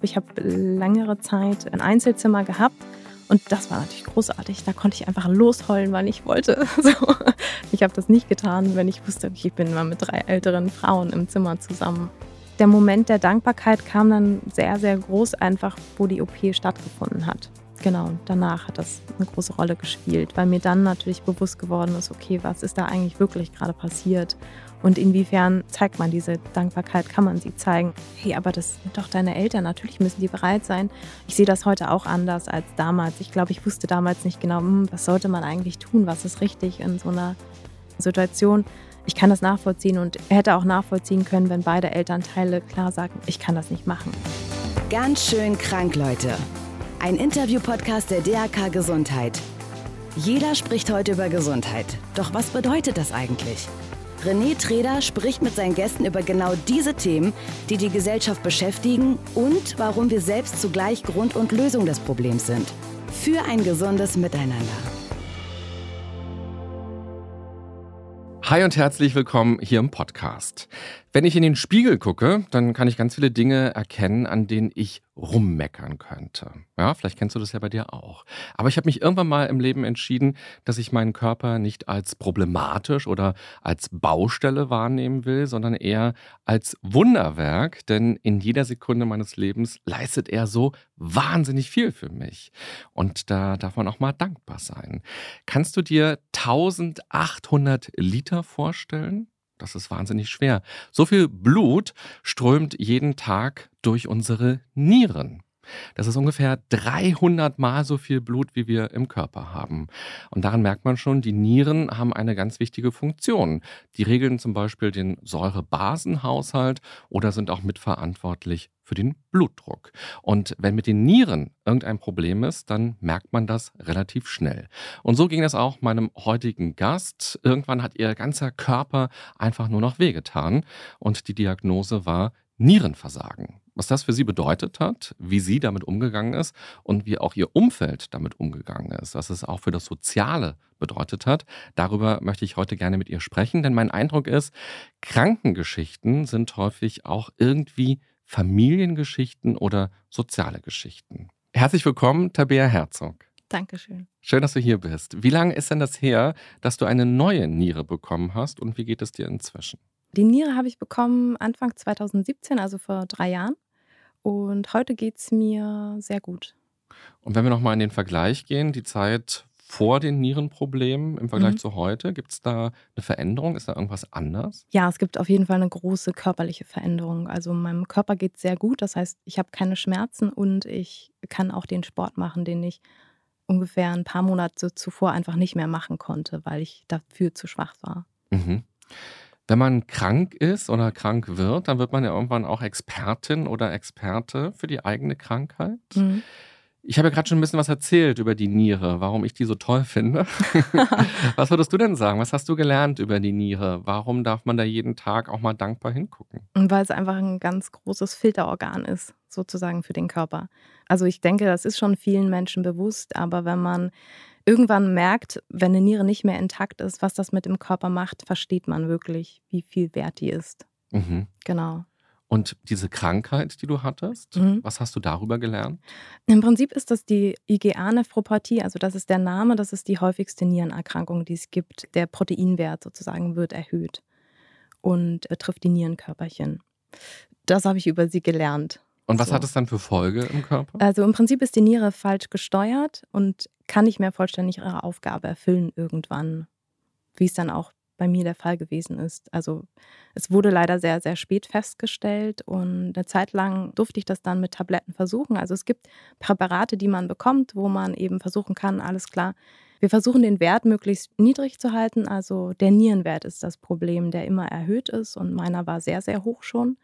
Ich habe längere Zeit ein Einzelzimmer gehabt und das war natürlich großartig. Da konnte ich einfach losheulen, wann ich wollte. So. Ich habe das nicht getan, wenn ich wusste, ich bin immer mit drei älteren Frauen im Zimmer zusammen. Der Moment der Dankbarkeit kam dann sehr, sehr groß, einfach wo die OP stattgefunden hat. Genau, danach hat das eine große Rolle gespielt, weil mir dann natürlich bewusst geworden ist, okay, was ist da eigentlich wirklich gerade passiert und inwiefern zeigt man diese Dankbarkeit, kann man sie zeigen. Hey, aber das sind doch deine Eltern, natürlich müssen die bereit sein. Ich sehe das heute auch anders als damals. Ich glaube, ich wusste damals nicht genau, hm, was sollte man eigentlich tun, was ist richtig in so einer Situation. Ich kann das nachvollziehen und hätte auch nachvollziehen können, wenn beide Elternteile klar sagen, ich kann das nicht machen. Ganz schön krank, Leute. Ein Interview-Podcast der DRK Gesundheit. Jeder spricht heute über Gesundheit. Doch was bedeutet das eigentlich? René Treder spricht mit seinen Gästen über genau diese Themen, die die Gesellschaft beschäftigen und warum wir selbst zugleich Grund und Lösung des Problems sind. Für ein gesundes Miteinander. Hi und herzlich willkommen hier im Podcast. Wenn ich in den Spiegel gucke, dann kann ich ganz viele Dinge erkennen, an denen ich rummeckern könnte. Ja, vielleicht kennst du das ja bei dir auch. Aber ich habe mich irgendwann mal im Leben entschieden, dass ich meinen Körper nicht als problematisch oder als Baustelle wahrnehmen will, sondern eher als Wunderwerk, denn in jeder Sekunde meines Lebens leistet er so wahnsinnig viel für mich. Und da darf man auch mal dankbar sein. Kannst du dir 1800 Liter vorstellen? Das ist wahnsinnig schwer. So viel Blut strömt jeden Tag durch unsere Nieren. Das ist ungefähr 300 Mal so viel Blut, wie wir im Körper haben. Und daran merkt man schon, die Nieren haben eine ganz wichtige Funktion. Die regeln zum Beispiel den Säurebasenhaushalt oder sind auch mitverantwortlich für den Blutdruck. Und wenn mit den Nieren irgendein Problem ist, dann merkt man das relativ schnell. Und so ging es auch meinem heutigen Gast. Irgendwann hat ihr ganzer Körper einfach nur noch wehgetan und die Diagnose war Nierenversagen. Was das für sie bedeutet hat, wie sie damit umgegangen ist und wie auch ihr Umfeld damit umgegangen ist, was es auch für das Soziale bedeutet hat, darüber möchte ich heute gerne mit ihr sprechen, denn mein Eindruck ist, Krankengeschichten sind häufig auch irgendwie Familiengeschichten oder soziale Geschichten. Herzlich willkommen, Tabea Herzog. Dankeschön. Schön, dass du hier bist. Wie lange ist denn das her, dass du eine neue Niere bekommen hast und wie geht es dir inzwischen? Die Niere habe ich bekommen Anfang 2017, also vor drei Jahren. Und heute geht es mir sehr gut. Und wenn wir nochmal in den Vergleich gehen, die Zeit vor den Nierenproblemen im Vergleich Mhm. zu heute, gibt es da eine Veränderung? Ist da irgendwas anders? Ja, es gibt auf jeden Fall eine große körperliche Veränderung. Also meinem Körper geht es sehr gut. Das heißt, ich habe keine Schmerzen und ich kann auch den Sport machen, den ich ungefähr ein paar Monate zuvor einfach nicht mehr machen konnte, weil ich dafür zu schwach war. Mhm. Wenn man krank ist oder krank wird, dann wird man ja irgendwann auch Expertin oder Experte für die eigene Krankheit. Mhm. Ich habe ja gerade schon ein bisschen was erzählt über die Niere, warum ich die so toll finde. was würdest du denn sagen? Was hast du gelernt über die Niere? Warum darf man da jeden Tag auch mal dankbar hingucken? Weil es einfach ein ganz großes Filterorgan ist, sozusagen für den Körper. Also ich denke, das ist schon vielen Menschen bewusst, aber wenn man irgendwann merkt, wenn eine Niere nicht mehr intakt ist, was das mit dem Körper macht, versteht man wirklich, wie viel wert die ist. Mhm. Genau. Und diese Krankheit, die du hattest, Mhm. was hast du darüber gelernt? Im Prinzip ist das die IgA-Nephropathie, also das ist der Name, das ist die häufigste Nierenerkrankung, die es gibt. Der Proteinwert sozusagen wird erhöht und betrifft die Nierenkörperchen. Das habe ich über sie gelernt. Und was So. hat es dann für Folge im Körper? Also im Prinzip ist die Niere falsch gesteuert und kann nicht mehr vollständig ihre Aufgabe erfüllen irgendwann, wie es dann auch bei mir der Fall gewesen ist. Also es wurde leider sehr, sehr spät festgestellt und eine Zeit lang durfte ich das dann mit Tabletten versuchen. Also es gibt Präparate, die man bekommt, wo man eben versuchen kann, alles klar. Wir versuchen den Wert möglichst niedrig zu halten. Also der Nierenwert ist das Problem, der immer erhöht ist und meiner war sehr, sehr hoch schon.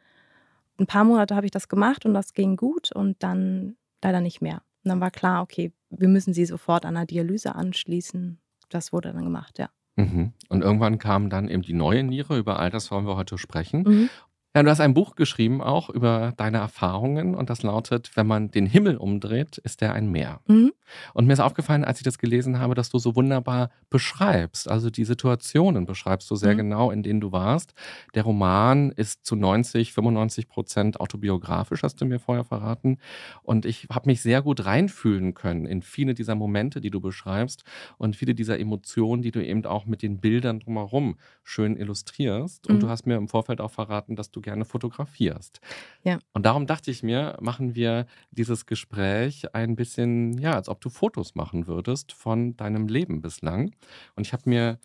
Ein paar Monate habe ich das gemacht und das ging gut und dann leider nicht mehr. Und dann war klar, okay, wir müssen sie sofort an der Dialyse anschließen. Das wurde dann gemacht, ja. Mhm. Und irgendwann kam dann eben die neue Niere, über all das wollen wir heute sprechen. Mhm. Ja, du hast ein Buch geschrieben auch über deine Erfahrungen und das lautet, wenn man den Himmel umdreht, ist er ein Meer. Mhm. Und mir ist aufgefallen, als ich das gelesen habe, dass du so wunderbar beschreibst, also die Situationen beschreibst du sehr Mhm. genau, in denen du warst. Der Roman ist zu 90, 95 Prozent autobiografisch, hast du mir vorher verraten. Und ich habe mich sehr gut reinfühlen können in viele dieser Momente, die du beschreibst und viele dieser Emotionen, die du eben auch mit den Bildern drumherum schön illustrierst. Und Mhm. du hast mir im Vorfeld auch verraten, dass du gerne fotografierst. Ja. Und darum dachte ich mir, machen wir dieses Gespräch ein bisschen, ja, als ob du Fotos machen würdest von deinem Leben bislang. Und ich habe mir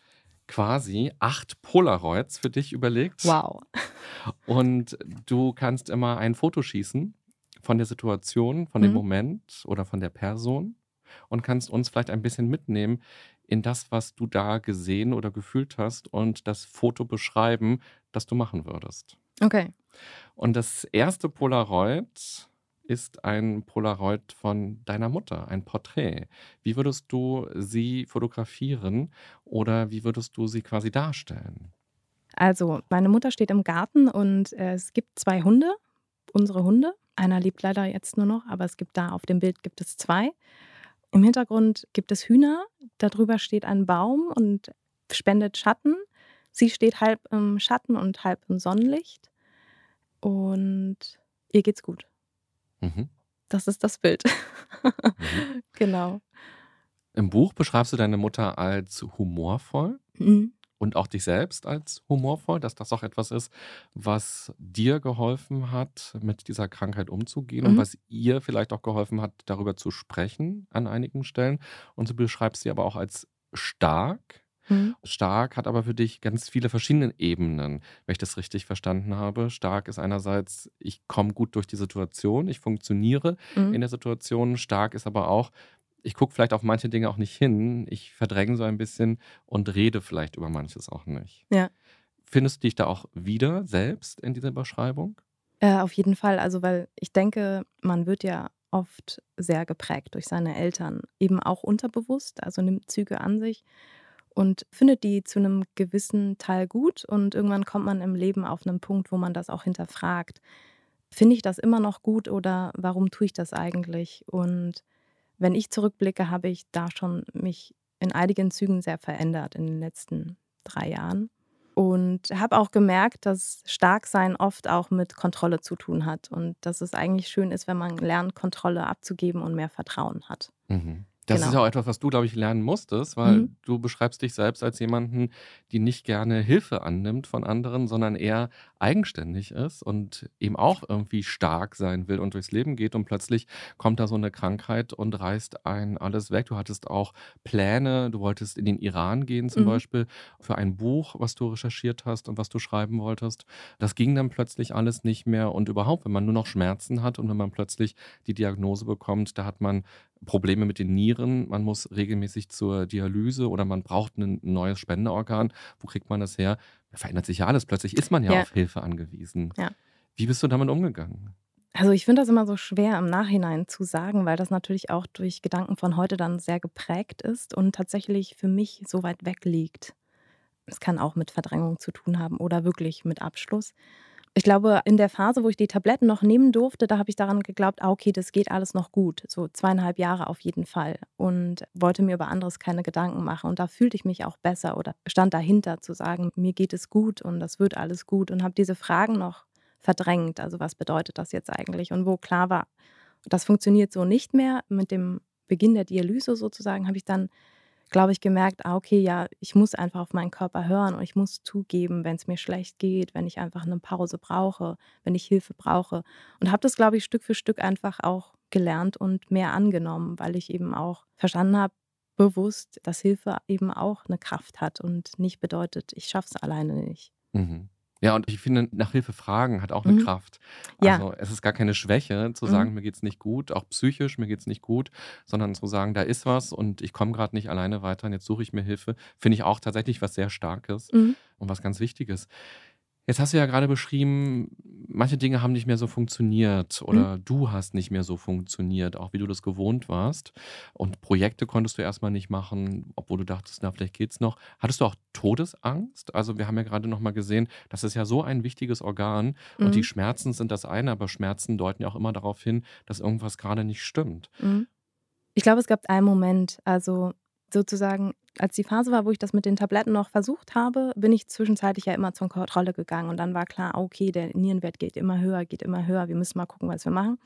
quasi acht Polaroids für dich überlegt. Wow. Und du kannst immer ein Foto schießen von der Situation, von dem Mhm. Moment oder von der Person und kannst uns vielleicht ein bisschen mitnehmen in das, was du da gesehen oder gefühlt hast und das Foto beschreiben, das du machen würdest. Okay. Und das erste Polaroid ist ein Polaroid von deiner Mutter, ein Porträt. Wie würdest du sie fotografieren oder wie würdest du sie quasi darstellen? Also, meine Mutter steht im Garten und äh, es gibt zwei Hunde, unsere Hunde. Einer lebt leider jetzt nur noch, aber es gibt da auf dem Bild gibt es zwei. Im Hintergrund gibt es Hühner, darüber steht ein Baum und spendet Schatten. Sie steht halb im Schatten und halb im Sonnenlicht. Und ihr geht's gut. Mhm. Das ist das Bild. Mhm. genau. Im Buch beschreibst du deine Mutter als humorvoll Mhm. und auch dich selbst als humorvoll, dass das auch etwas ist, was dir geholfen hat, mit dieser Krankheit umzugehen und Mhm. was ihr vielleicht auch geholfen hat, darüber zu sprechen an einigen Stellen. Und du beschreibst sie aber auch als stark. Mhm. Stark hat aber für dich ganz viele verschiedene Ebenen, wenn ich das richtig verstanden habe. Stark ist einerseits, ich komme gut durch die Situation, ich funktioniere Mhm. in der Situation. Stark ist aber auch, ich gucke vielleicht auf manche Dinge auch nicht hin, ich verdränge so ein bisschen und rede vielleicht über manches auch nicht. Ja. Findest du dich da auch wieder selbst in dieser Beschreibung? Äh, auf jeden Fall. Also, weil ich denke, man wird ja oft sehr geprägt durch seine Eltern, eben auch unterbewusst, also nimmt Züge an sich und findet die zu einem gewissen Teil gut und irgendwann kommt man im Leben auf einen Punkt, wo man das auch hinterfragt. Finde ich das immer noch gut oder warum tue ich das eigentlich? Und wenn ich zurückblicke, habe ich da schon mich in einigen Zügen sehr verändert in den letzten drei Jahren. Und habe auch gemerkt, dass Starksein oft auch mit Kontrolle zu tun hat und dass es eigentlich schön ist, wenn man lernt, Kontrolle abzugeben und mehr Vertrauen hat. Mhm. Das Genau. ist ja auch etwas, was du, glaube ich, lernen musstest, weil Mhm. du beschreibst dich selbst als jemanden, die nicht gerne Hilfe annimmt von anderen, sondern eher eigenständig ist und eben auch irgendwie stark sein will und durchs Leben geht und plötzlich kommt da so eine Krankheit und reißt ein alles weg. Du hattest auch Pläne, du wolltest in den Iran gehen zum Mhm. Beispiel für ein Buch, was du recherchiert hast und was du schreiben wolltest. Das ging dann plötzlich alles nicht mehr und überhaupt, wenn man nur noch Schmerzen hat und wenn man plötzlich die Diagnose bekommt, da hat man Probleme mit den Nieren, man muss regelmäßig zur Dialyse oder man braucht ein neues Spendeorgan. Wo kriegt man das her? Da verändert sich ja alles. Plötzlich ist man ja, Ja. auf Hilfe angewiesen. Ja. Wie bist du damit umgegangen? Also ich finde das immer so schwer im Nachhinein zu sagen, weil das natürlich auch durch Gedanken von heute dann sehr geprägt ist und tatsächlich für mich so weit weg liegt. Es kann auch mit Verdrängung zu tun haben oder wirklich mit Abschluss. Ich glaube, in der Phase, wo ich die Tabletten noch nehmen durfte, da habe ich daran geglaubt, ah, okay, das geht alles noch gut. So zweieinhalb Jahre auf jeden Fall. Und wollte mir über anderes keine Gedanken machen. Und da fühlte ich mich auch besser oder stand dahinter zu sagen, mir geht es gut und das wird alles gut. Und habe diese Fragen noch verdrängt. Also was bedeutet das jetzt eigentlich? Und wo klar war, das funktioniert so nicht mehr. Mit dem Beginn der Dialyse sozusagen habe ich dann glaube ich, gemerkt, ah, okay, ja, ich muss einfach auf meinen Körper hören und ich muss zugeben, wenn es mir schlecht geht, wenn ich einfach eine Pause brauche, wenn ich Hilfe brauche. Und habe das, glaube ich, Stück für Stück einfach auch gelernt und mehr angenommen, weil ich eben auch verstanden habe, bewusst, dass Hilfe eben auch eine Kraft hat und nicht bedeutet, ich schaffe es alleine nicht. Mhm. Ja, und ich finde, nach Hilfe fragen hat auch eine Mhm. Kraft. Ja. Also es ist gar keine Schwäche zu Mhm. sagen, mir geht's nicht gut, auch psychisch, mir geht's nicht gut, sondern zu sagen, da ist was und ich komme gerade nicht alleine weiter und jetzt suche ich mir Hilfe, finde ich auch tatsächlich was sehr Starkes Mhm. und was ganz Wichtiges. Jetzt hast du ja gerade beschrieben, manche Dinge haben nicht mehr so funktioniert oder Mhm. du hast nicht mehr so funktioniert, auch wie du das gewohnt warst. Und Projekte konntest du erstmal nicht machen, obwohl du dachtest, na, vielleicht geht's noch. Hattest du auch Todesangst? Also wir haben ja gerade noch mal gesehen, das ist ja so ein wichtiges Organ und die Mhm. Schmerzen sind das eine, aber Schmerzen deuten ja auch immer darauf hin, dass irgendwas gerade nicht stimmt. Mhm. Ich glaube, es gab einen Moment, also sozusagen, als die Phase war, wo ich das mit den Tabletten noch versucht habe, bin ich zwischenzeitlich ja immer zur Kontrolle gegangen und dann war klar, okay, der Nierenwert geht immer höher, geht immer höher, wir müssen mal gucken, was wir machen.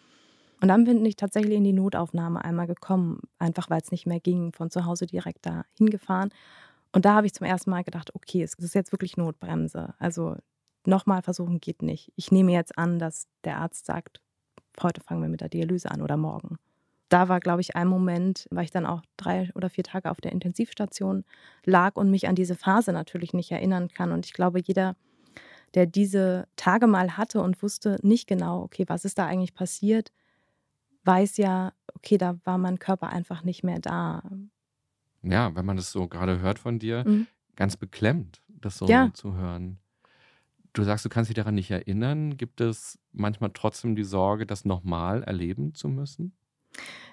Und dann bin ich tatsächlich in die Notaufnahme einmal gekommen, einfach weil es nicht mehr ging, von zu Hause direkt da hingefahren. Und da habe ich zum ersten Mal gedacht, okay, es ist jetzt wirklich Notbremse. Also nochmal versuchen geht nicht. Ich nehme jetzt an, dass der Arzt sagt, heute fangen wir mit der Dialyse an oder morgen. Da war, glaube ich, ein Moment, weil ich dann auch drei oder vier Tage auf der Intensivstation lag und mich an diese Phase natürlich nicht erinnern kann. Und ich glaube, jeder, der diese Tage mal hatte und wusste nicht genau, okay, was ist da eigentlich passiert, weiß ja, okay, da war mein Körper einfach nicht mehr da. Ja, wenn man das so gerade hört von dir, Mhm. ganz beklemmt, das so Ja. zu hören. Du sagst, du kannst dich daran nicht erinnern. Gibt es manchmal trotzdem die Sorge, das nochmal erleben zu müssen?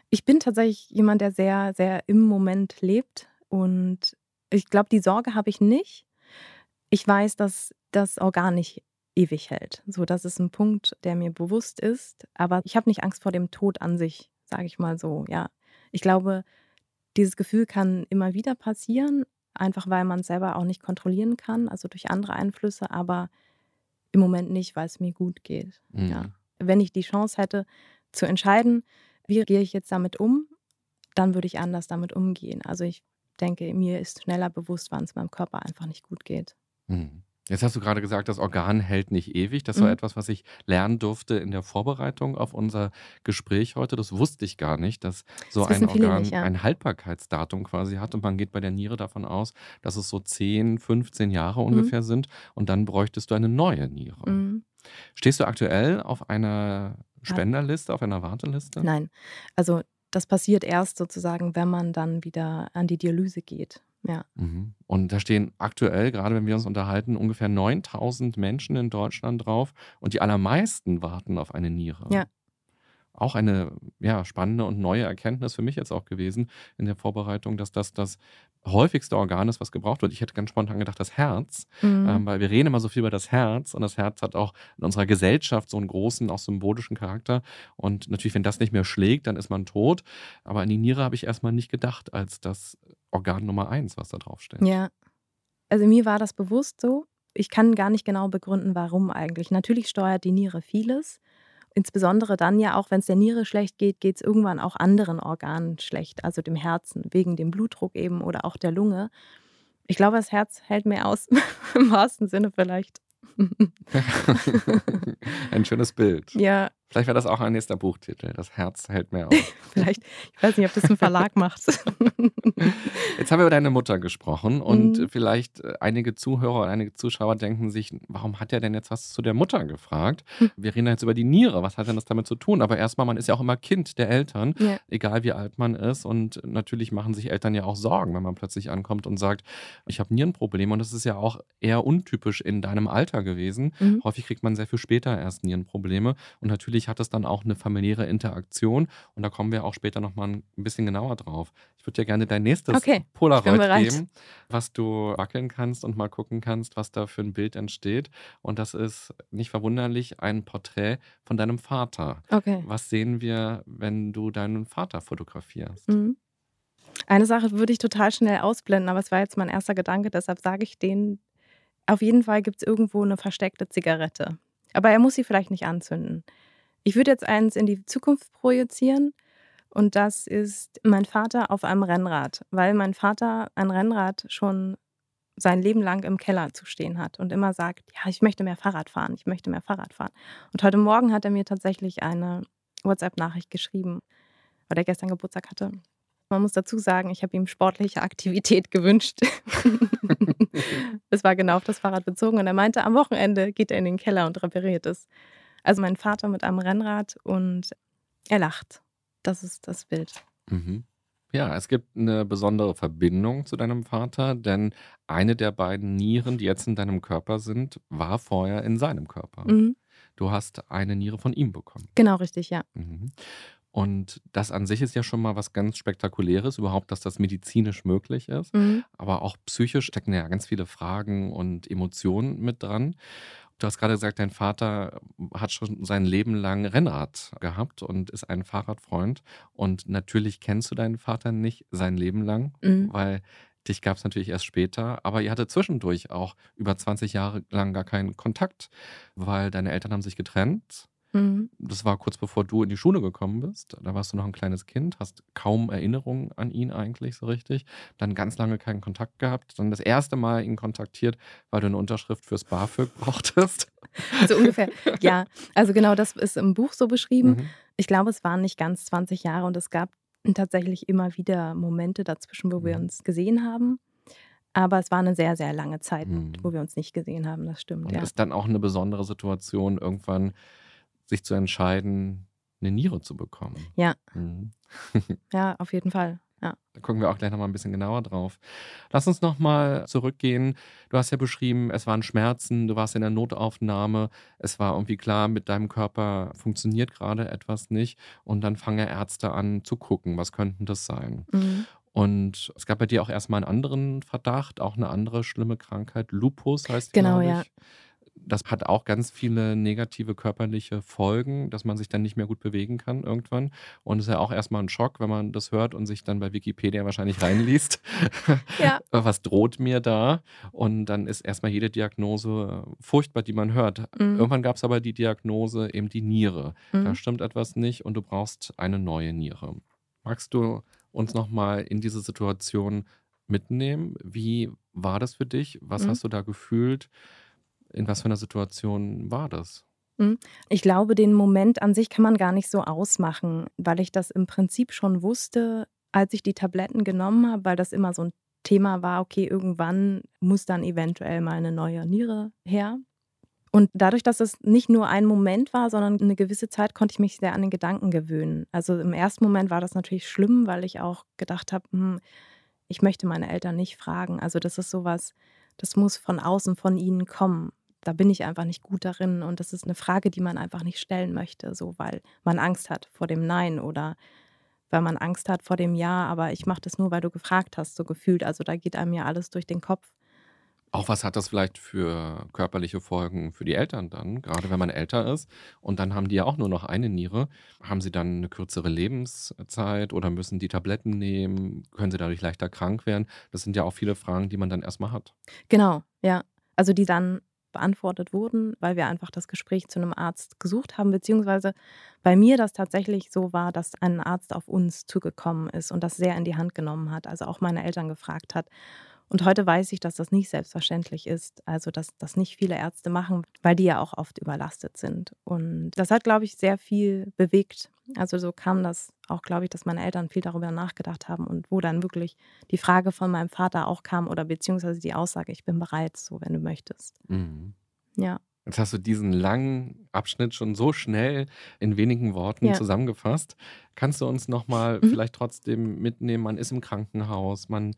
Ich bin tatsächlich jemand, der sehr, sehr im Moment lebt. Und ich glaube, die Sorge habe ich nicht. Ich weiß, dass das Organ nicht ewig hält. So, das ist ein Punkt, der mir bewusst ist. Aber ich habe nicht Angst vor dem Tod an sich, sage ich mal so. Ja, ich glaube, dieses Gefühl kann immer wieder passieren, einfach weil man es selber auch nicht kontrollieren kann, also durch andere Einflüsse, aber im Moment nicht, weil es mir gut geht. Ja. Mhm. Wenn ich die Chance hätte zu entscheiden, wie gehe ich jetzt damit um, dann würde ich anders damit umgehen. Also ich denke, mir ist schneller bewusst, wann es meinem Körper einfach nicht gut geht. Mhm. Jetzt hast du gerade gesagt, das Organ hält nicht ewig. Das war Mhm. etwas, was ich lernen durfte in der Vorbereitung auf unser Gespräch heute. Das wusste ich gar nicht, dass so Das ein Organ nicht, ja. ein Haltbarkeitsdatum quasi hat. Und man geht bei der Niere davon aus, dass es so 10, 15 Jahre Mhm. ungefähr sind. Und dann bräuchtest du eine neue Niere. Mhm. Stehst du aktuell auf einer Spenderliste, auf einer Warteliste? Nein, also das passiert erst sozusagen, wenn man dann wieder an die Dialyse geht. Ja. Mhm. Und da stehen aktuell, gerade wenn wir uns unterhalten, ungefähr 9000 Menschen in Deutschland drauf und die allermeisten warten auf eine Niere. Ja. Auch eine ja, spannende und neue Erkenntnis für mich jetzt auch gewesen in der Vorbereitung, dass das das häufigste Organ ist, was gebraucht wird. Ich hätte ganz spontan gedacht, das Herz, Mhm. ähm, weil wir reden immer so viel über das Herz und das Herz hat auch in unserer Gesellschaft so einen großen, auch symbolischen Charakter. Und natürlich, wenn das nicht mehr schlägt, dann ist man tot. Aber an die Niere habe ich erstmal nicht gedacht, als das Organ Nummer eins, was da draufsteht. Ja. Also mir war das bewusst so. Ich kann gar nicht genau begründen, warum eigentlich. Natürlich steuert die Niere vieles. Insbesondere dann ja auch, wenn es der Niere schlecht geht, geht es irgendwann auch anderen Organen schlecht, also dem Herzen, wegen dem Blutdruck eben oder auch der Lunge. Ich glaube, das Herz hält mehr aus, im wahrsten Sinne vielleicht. Ein schönes Bild. ja, Vielleicht wäre das auch ein nächster Buchtitel. Das Herz hält mehr aus. vielleicht, ich weiß nicht, ob das ein Verlag macht. Jetzt haben wir über deine Mutter gesprochen und Mhm. vielleicht äh, einige Zuhörer und einige Zuschauer denken sich, warum hat er denn jetzt was zu der Mutter gefragt? Hm. Wir reden jetzt über die Niere. Was hat denn das damit zu tun? Aber erstmal, man ist ja auch immer Kind der Eltern, ja. egal wie alt man ist. Und natürlich machen sich Eltern ja auch Sorgen, wenn man plötzlich ankommt und sagt, ich habe Nierenprobleme. Und das ist ja auch eher untypisch in deinem Alter gewesen. Mhm. Häufig kriegt man sehr viel später erst Nierenprobleme. Und natürlich hat es dann auch eine familiäre Interaktion. Und da kommen wir auch später nochmal ein bisschen genauer drauf. Ich würde dir gerne dein nächstes Okay, Polaroid geben, was du wackeln kannst und mal gucken kannst, was da für ein Bild entsteht. Und das ist nicht verwunderlich ein Porträt von deinem Vater. Okay. Was sehen wir, wenn du deinen Vater fotografierst? Mhm. Eine Sache würde ich total schnell ausblenden, aber es war jetzt mein erster Gedanke, deshalb sage ich den. Auf jeden Fall gibt es irgendwo eine versteckte Zigarette. Aber er muss sie vielleicht nicht anzünden. Ich würde jetzt eins in die Zukunft projizieren und das ist mein Vater auf einem Rennrad, weil mein Vater ein Rennrad schon sein Leben lang im Keller zu stehen hat und immer sagt, ja, ich möchte mehr Fahrrad fahren, ich möchte mehr Fahrrad fahren. Und heute Morgen hat er mir tatsächlich eine WhatsApp-Nachricht geschrieben, weil er gestern Geburtstag hatte. Man muss dazu sagen, ich habe ihm sportliche Aktivität gewünscht. es war genau auf das Fahrrad bezogen und er meinte, am Wochenende geht er in den Keller und repariert es. Also mein Vater mit einem Rennrad und er lacht. Das ist das Bild. Mhm. Ja, es gibt eine besondere Verbindung zu deinem Vater, denn eine der beiden Nieren, die jetzt in deinem Körper sind, war vorher in seinem Körper. Mhm. Du hast eine Niere von ihm bekommen. Genau, richtig, ja. Mhm. Und das an sich ist ja schon mal was ganz Spektakuläres, überhaupt, dass das medizinisch möglich ist. Mhm. Aber auch psychisch stecken ja ganz viele Fragen und Emotionen mit dran. Du hast gerade gesagt, dein Vater hat schon sein Leben lang Rennrad gehabt und ist ein Fahrradfreund. Und natürlich kennst du deinen Vater nicht sein Leben lang, Mhm. weil dich gab es natürlich erst später. Aber ihr hattet zwischendurch auch über 20 Jahre lang gar keinen Kontakt, weil deine Eltern haben sich getrennt. Mhm. Das war kurz bevor du in die Schule gekommen bist. Da warst du noch ein kleines Kind, hast kaum Erinnerungen an ihn eigentlich so richtig. Dann ganz lange keinen Kontakt gehabt. Dann das erste Mal ihn kontaktiert, weil du eine Unterschrift fürs BAföG brauchtest. So ungefähr. Ja, also genau das ist im Buch so beschrieben. Mhm. Ich glaube, es waren nicht ganz 20 Jahre und es gab tatsächlich immer wieder Momente dazwischen, wo wir Mhm. uns gesehen haben. Aber es war eine sehr, sehr lange Zeit, Mhm. wo wir uns nicht gesehen haben, das stimmt, Und ja. ist dann auch eine besondere Situation, irgendwann sich zu entscheiden, eine Niere zu bekommen. Ja. Mhm. Ja, auf jeden Fall. Ja. Da gucken wir auch gleich nochmal ein bisschen genauer drauf. Lass uns nochmal zurückgehen. Du hast ja beschrieben, es waren Schmerzen, du warst in der Notaufnahme, es war irgendwie klar, mit deinem Körper funktioniert gerade etwas nicht. Und dann fangen Ärzte an zu gucken, was könnten das sein. Mhm. Und es gab bei dir auch erstmal einen anderen Verdacht, auch eine andere schlimme Krankheit. Lupus heißt Genau, ja. ich. Das hat auch ganz viele negative körperliche Folgen, dass man sich dann nicht mehr gut bewegen kann irgendwann. Und es ist ja auch erstmal ein Schock, wenn man das hört und sich dann bei Wikipedia wahrscheinlich reinliest. Ja. Was droht mir da? Und dann ist erstmal jede Diagnose äh, furchtbar, die man hört. Mhm. Irgendwann gab es aber die Diagnose eben die Niere. Da Mhm. stimmt etwas nicht und du brauchst eine neue Niere. Magst du uns nochmal in diese Situation mitnehmen? Wie war das für dich? Was Mhm. hast du da gefühlt? In was für einer Situation war das? Mhm. Ich glaube, den Moment an sich kann man gar nicht so ausmachen, weil ich das im Prinzip schon wusste, als ich die Tabletten genommen habe, weil das immer so ein Thema war, okay, irgendwann muss dann eventuell mal eine neue Niere her. Und dadurch, dass es nicht nur ein Moment war, sondern eine gewisse Zeit, konnte ich mich sehr an den Gedanken gewöhnen. Also im ersten Moment war das natürlich schlimm, weil ich auch gedacht habe, hm, ich möchte meine Eltern nicht fragen. Also das ist sowas, das muss von außen von ihnen kommen. Da bin ich einfach nicht gut darin und das ist eine Frage, die man einfach nicht stellen möchte, so weil man Angst hat vor dem Nein oder weil man Angst hat vor dem Ja, aber ich mache das nur, weil du gefragt hast, so gefühlt. Also da geht einem ja alles durch den Kopf. Auch was hat das vielleicht für körperliche Folgen für die Eltern dann, gerade wenn man älter ist und dann haben die ja auch nur noch eine Niere. Haben sie dann eine kürzere Lebenszeit oder müssen die Tabletten nehmen? Können sie dadurch leichter krank werden? Das sind ja auch viele Fragen, die man dann erstmal hat. Genau, ja. Also die dann beantwortet wurden, weil wir einfach das Gespräch zu einem Arzt gesucht haben, beziehungsweise bei mir das tatsächlich so war, dass ein Arzt auf uns zugekommen ist und das sehr in die Hand genommen hat, also auch meine Eltern gefragt hat. Und heute weiß ich, dass das nicht selbstverständlich ist, also dass das nicht viele Ärzte machen, weil die ja auch oft überlastet sind. Und das hat, glaube ich, sehr viel bewegt. Also so kam das auch, glaube ich, dass meine Eltern viel darüber nachgedacht haben und wo dann wirklich die Frage von meinem Vater auch kam oder beziehungsweise die Aussage, ich bin bereit, so wenn du möchtest. Mhm. Ja. Jetzt hast du diesen langen Abschnitt schon so schnell in wenigen Worten Ja. zusammengefasst. Kannst du uns nochmal Mhm. vielleicht trotzdem mitnehmen? Man ist im Krankenhaus, man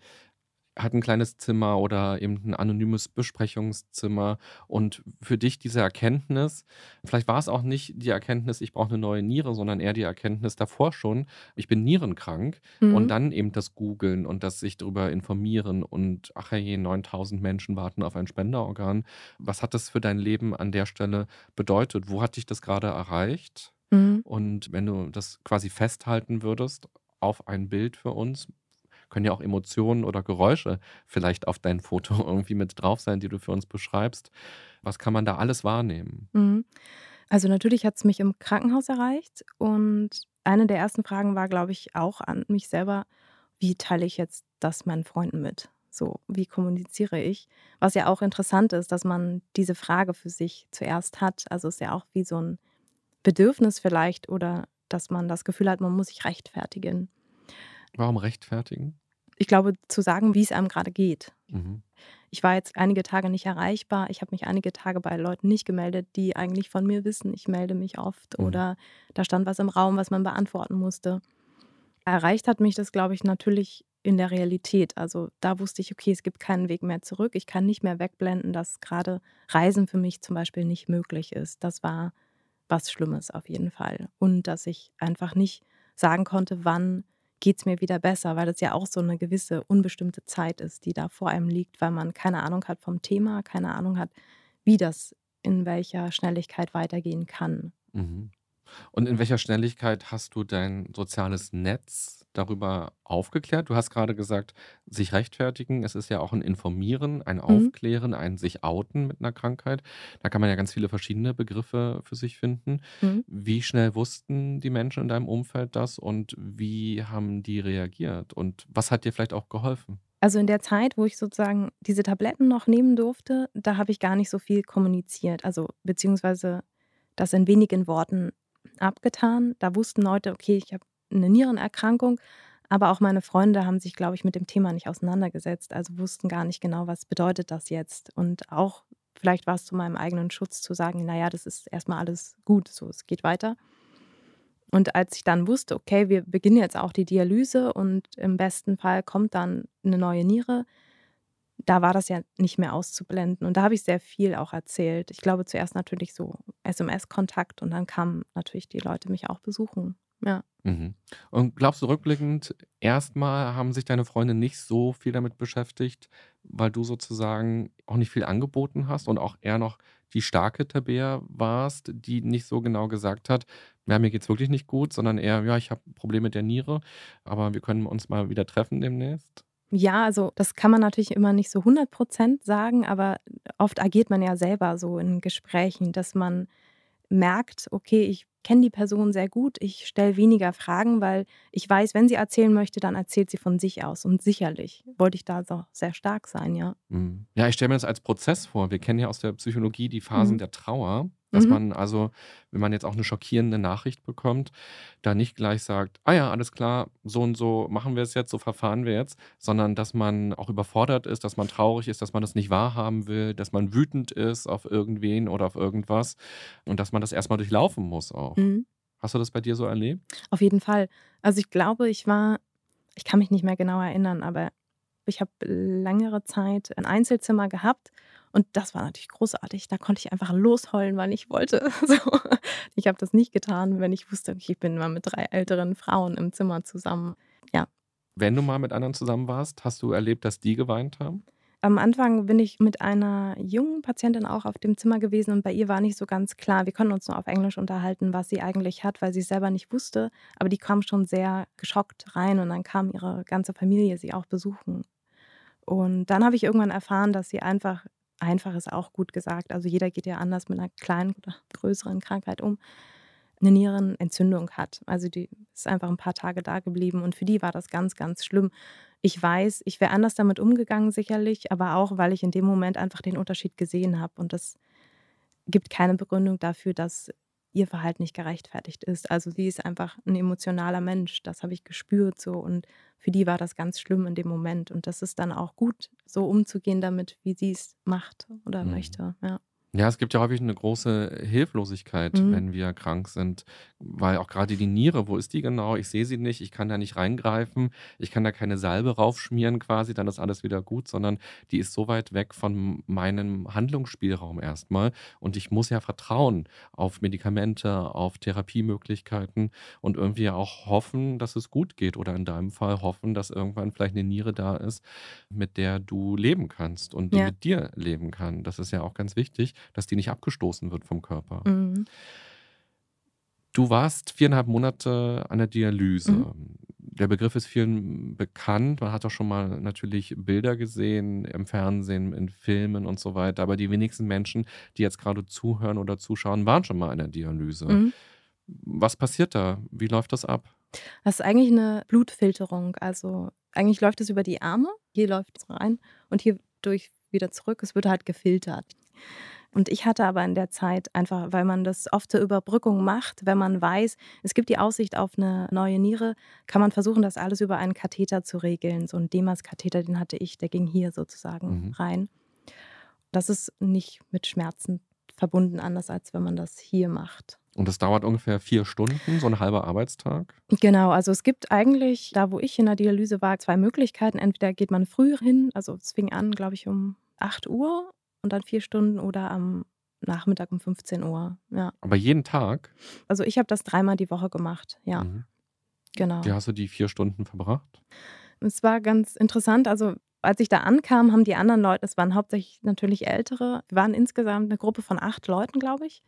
hat ein kleines Zimmer oder eben ein anonymes Besprechungszimmer und für dich diese Erkenntnis, vielleicht war es auch nicht die Erkenntnis, ich brauche eine neue Niere, sondern eher die Erkenntnis davor schon, ich bin nierenkrank Mhm. und dann eben das Googeln und das sich darüber informieren und ach je, 9000 Menschen warten auf ein Spenderorgan. Was hat das für dein Leben an der Stelle bedeutet? Wo hat dich das gerade erreicht? Mhm. Und wenn du das quasi festhalten würdest auf ein Bild für uns, können ja auch Emotionen oder Geräusche vielleicht auf dein Foto irgendwie mit drauf sein, die du für uns beschreibst. Was kann man da alles wahrnehmen? Mhm. Also natürlich hat es mich im Krankenhaus erreicht und eine der ersten Fragen war, glaube ich, auch an mich selber, wie teile ich jetzt das meinen Freunden mit? So, wie kommuniziere ich? Was ja auch interessant ist, dass man diese Frage für sich zuerst hat. Also ist ja auch wie so ein Bedürfnis vielleicht oder dass man das Gefühl hat, man muss sich rechtfertigen. Warum rechtfertigen? Ich glaube, zu sagen, wie es einem gerade geht. Mhm. Ich war jetzt einige Tage nicht erreichbar. Ich habe mich einige Tage bei Leuten nicht gemeldet, die eigentlich von mir wissen, ich melde mich oft Mhm. oder da stand was im Raum, was man beantworten musste. Erreicht hat mich das, glaube ich, natürlich in der Realität. Also da wusste ich, okay, es gibt keinen Weg mehr zurück. Ich kann nicht mehr wegblenden, dass gerade Reisen für mich zum Beispiel nicht möglich ist. Das war was Schlimmes auf jeden Fall. Und dass ich einfach nicht sagen konnte, wann geht es mir wieder besser, weil das ja auch so eine gewisse unbestimmte Zeit ist, die da vor einem liegt, weil man keine Ahnung hat vom Thema, keine Ahnung hat, wie das in welcher Schnelligkeit weitergehen kann. Mhm. Und in welcher Schnelligkeit hast du dein soziales Netz darüber aufgeklärt? Du hast gerade gesagt, sich rechtfertigen. Es ist ja auch ein Informieren, ein Mhm. Aufklären, ein sich outen mit einer Krankheit. Da kann man ja ganz viele verschiedene Begriffe für sich finden. Mhm. Wie schnell wussten die Menschen in deinem Umfeld das und wie haben die reagiert? Und was hat dir vielleicht auch geholfen? Also in der Zeit, wo ich sozusagen diese Tabletten noch nehmen durfte, da habe ich gar nicht so viel kommuniziert. Also beziehungsweise das in wenigen Worten abgetan. Da wussten Leute, okay, ich habe eine Nierenerkrankung, aber auch meine Freunde haben sich, glaube ich, mit dem Thema nicht auseinandergesetzt, also wussten gar nicht genau, was bedeutet das jetzt. Und auch vielleicht war es zu meinem eigenen Schutz zu sagen, naja, das ist erstmal alles gut, so es geht weiter. Und als ich dann wusste, okay, wir beginnen jetzt auch die Dialyse und im besten Fall kommt dann eine neue Niere, da war das ja nicht mehr auszublenden. Und da habe ich sehr viel auch erzählt. Ich glaube zuerst natürlich so SMS-Kontakt und dann kamen natürlich die Leute mich auch besuchen. Ja. Mhm. Und glaubst du rückblickend, erstmal haben sich deine Freunde nicht so viel damit beschäftigt, weil du sozusagen auch nicht viel angeboten hast und auch eher noch die starke Tabea warst, die nicht so genau gesagt hat, ja, mir geht's wirklich nicht gut, sondern eher, ja, ich habe Probleme mit der Niere, aber wir können uns mal wieder treffen demnächst? Ja, also das kann man natürlich immer nicht so 100 Prozent sagen, aber oft agiert man ja selber so in Gesprächen, dass man merkt, okay, ich kenne die Person sehr gut, ich stelle weniger Fragen, weil ich weiß, wenn sie erzählen möchte, dann erzählt sie von sich aus. Und sicherlich wollte ich da so sehr stark sein, ja. Mhm. Ja, ich stelle mir das als Prozess vor. Wir kennen ja aus der Psychologie die Phasen Mhm. der Trauer, dass Mhm. man also, wenn man jetzt auch eine schockierende Nachricht bekommt, da nicht gleich sagt, ah ja, alles klar, so und so machen wir es jetzt, so verfahren wir jetzt, sondern dass man auch überfordert ist, dass man traurig ist, dass man das nicht wahrhaben will, dass man wütend ist auf irgendwen oder auf irgendwas und dass man das erstmal durchlaufen muss auch. Mhm. Hast du das bei dir so erlebt? Auf jeden Fall. Also ich glaube, ich war, ich kann mich nicht mehr genau erinnern, aber ich habe längere Zeit ein Einzelzimmer gehabt und das war natürlich großartig. Da konnte ich einfach losheulen, wann ich wollte. So. Ich habe das nicht getan, wenn ich wusste, ich bin mal mit drei älteren Frauen im Zimmer zusammen. Ja. Wenn du mal mit anderen zusammen warst, hast du erlebt, dass die geweint haben? Am Anfang bin ich mit einer jungen Patientin auch auf dem Zimmer gewesen und bei ihr war nicht so ganz klar. Wir konnten uns nur auf Englisch unterhalten, was sie eigentlich hat, weil sie es selber nicht wusste. Aber die kam schon sehr geschockt rein und dann kam ihre ganze Familie sie auch besuchen. Und dann habe ich irgendwann erfahren, dass sie einfach, einfach ist auch gut gesagt, also jeder geht ja anders mit einer kleinen oder größeren Krankheit um, eine Nierenentzündung hat. Also die ist einfach ein paar Tage da geblieben und für die war das ganz, ganz schlimm. Ich weiß, ich wäre anders damit umgegangen sicherlich, aber auch, weil ich in dem Moment einfach den Unterschied gesehen habe und das gibt keine Begründung dafür, dass ihr Verhalten nicht gerechtfertigt ist. Also sie ist einfach ein emotionaler Mensch, das habe ich gespürt so und für die war das ganz schlimm in dem Moment und das ist dann auch gut, so umzugehen damit, wie sie es macht oder Mhm. möchte. Ja. Ja, es gibt ja häufig eine große Hilflosigkeit, Mhm. wenn wir krank sind, weil auch gerade die Niere, wo ist die genau? Ich sehe sie nicht, ich kann da nicht reingreifen, ich kann da keine Salbe raufschmieren quasi, dann ist alles wieder gut, sondern die ist so weit weg von meinem Handlungsspielraum erstmal und ich muss ja vertrauen auf Medikamente, auf Therapiemöglichkeiten und irgendwie auch hoffen, dass es gut geht oder in deinem Fall hoffen, dass irgendwann vielleicht eine Niere da ist, mit der du leben kannst und die Ja. mit dir leben kann. Das ist ja auch ganz wichtig, dass die nicht abgestoßen wird vom Körper. Mhm. Du warst viereinhalb Monate an der Dialyse. Mhm. Der Begriff ist vielen bekannt. Man hat auch schon mal natürlich Bilder gesehen im Fernsehen, in Filmen und so weiter. Aber die wenigsten Menschen, die jetzt gerade zuhören oder zuschauen, waren schon mal an der Dialyse. Mhm. Was passiert da? Wie läuft das ab? Das ist eigentlich eine Blutfilterung. Also eigentlich läuft es über die Arme. Hier läuft es rein und hier durch wieder zurück. Es wird halt gefiltert. Und ich hatte aber in der Zeit einfach, weil man das oft zur Überbrückung macht, wenn man weiß, es gibt die Aussicht auf eine neue Niere, kann man versuchen, das alles über einen Katheter zu regeln. So ein Demas-Katheter, den hatte ich, der ging hier sozusagen Mhm. rein. Das ist nicht mit Schmerzen verbunden, anders als wenn man das hier macht. Und das dauert ungefähr vier Stunden, so ein halber Arbeitstag? Genau, also es gibt eigentlich, da wo ich in der Dialyse war, zwei Möglichkeiten. Entweder geht man früh hin, also es fing an, glaube ich, um 8 Uhr und dann vier Stunden oder am Nachmittag um 15 Uhr. Ja. Aber jeden Tag? Also ich habe das dreimal die Woche gemacht, ja. Mhm. Genau. Wie hast du die vier Stunden verbracht? Es war ganz interessant. Also als ich da ankam, haben die anderen Leute, es waren hauptsächlich natürlich Ältere, waren insgesamt eine Gruppe von acht Leuten, glaube ich.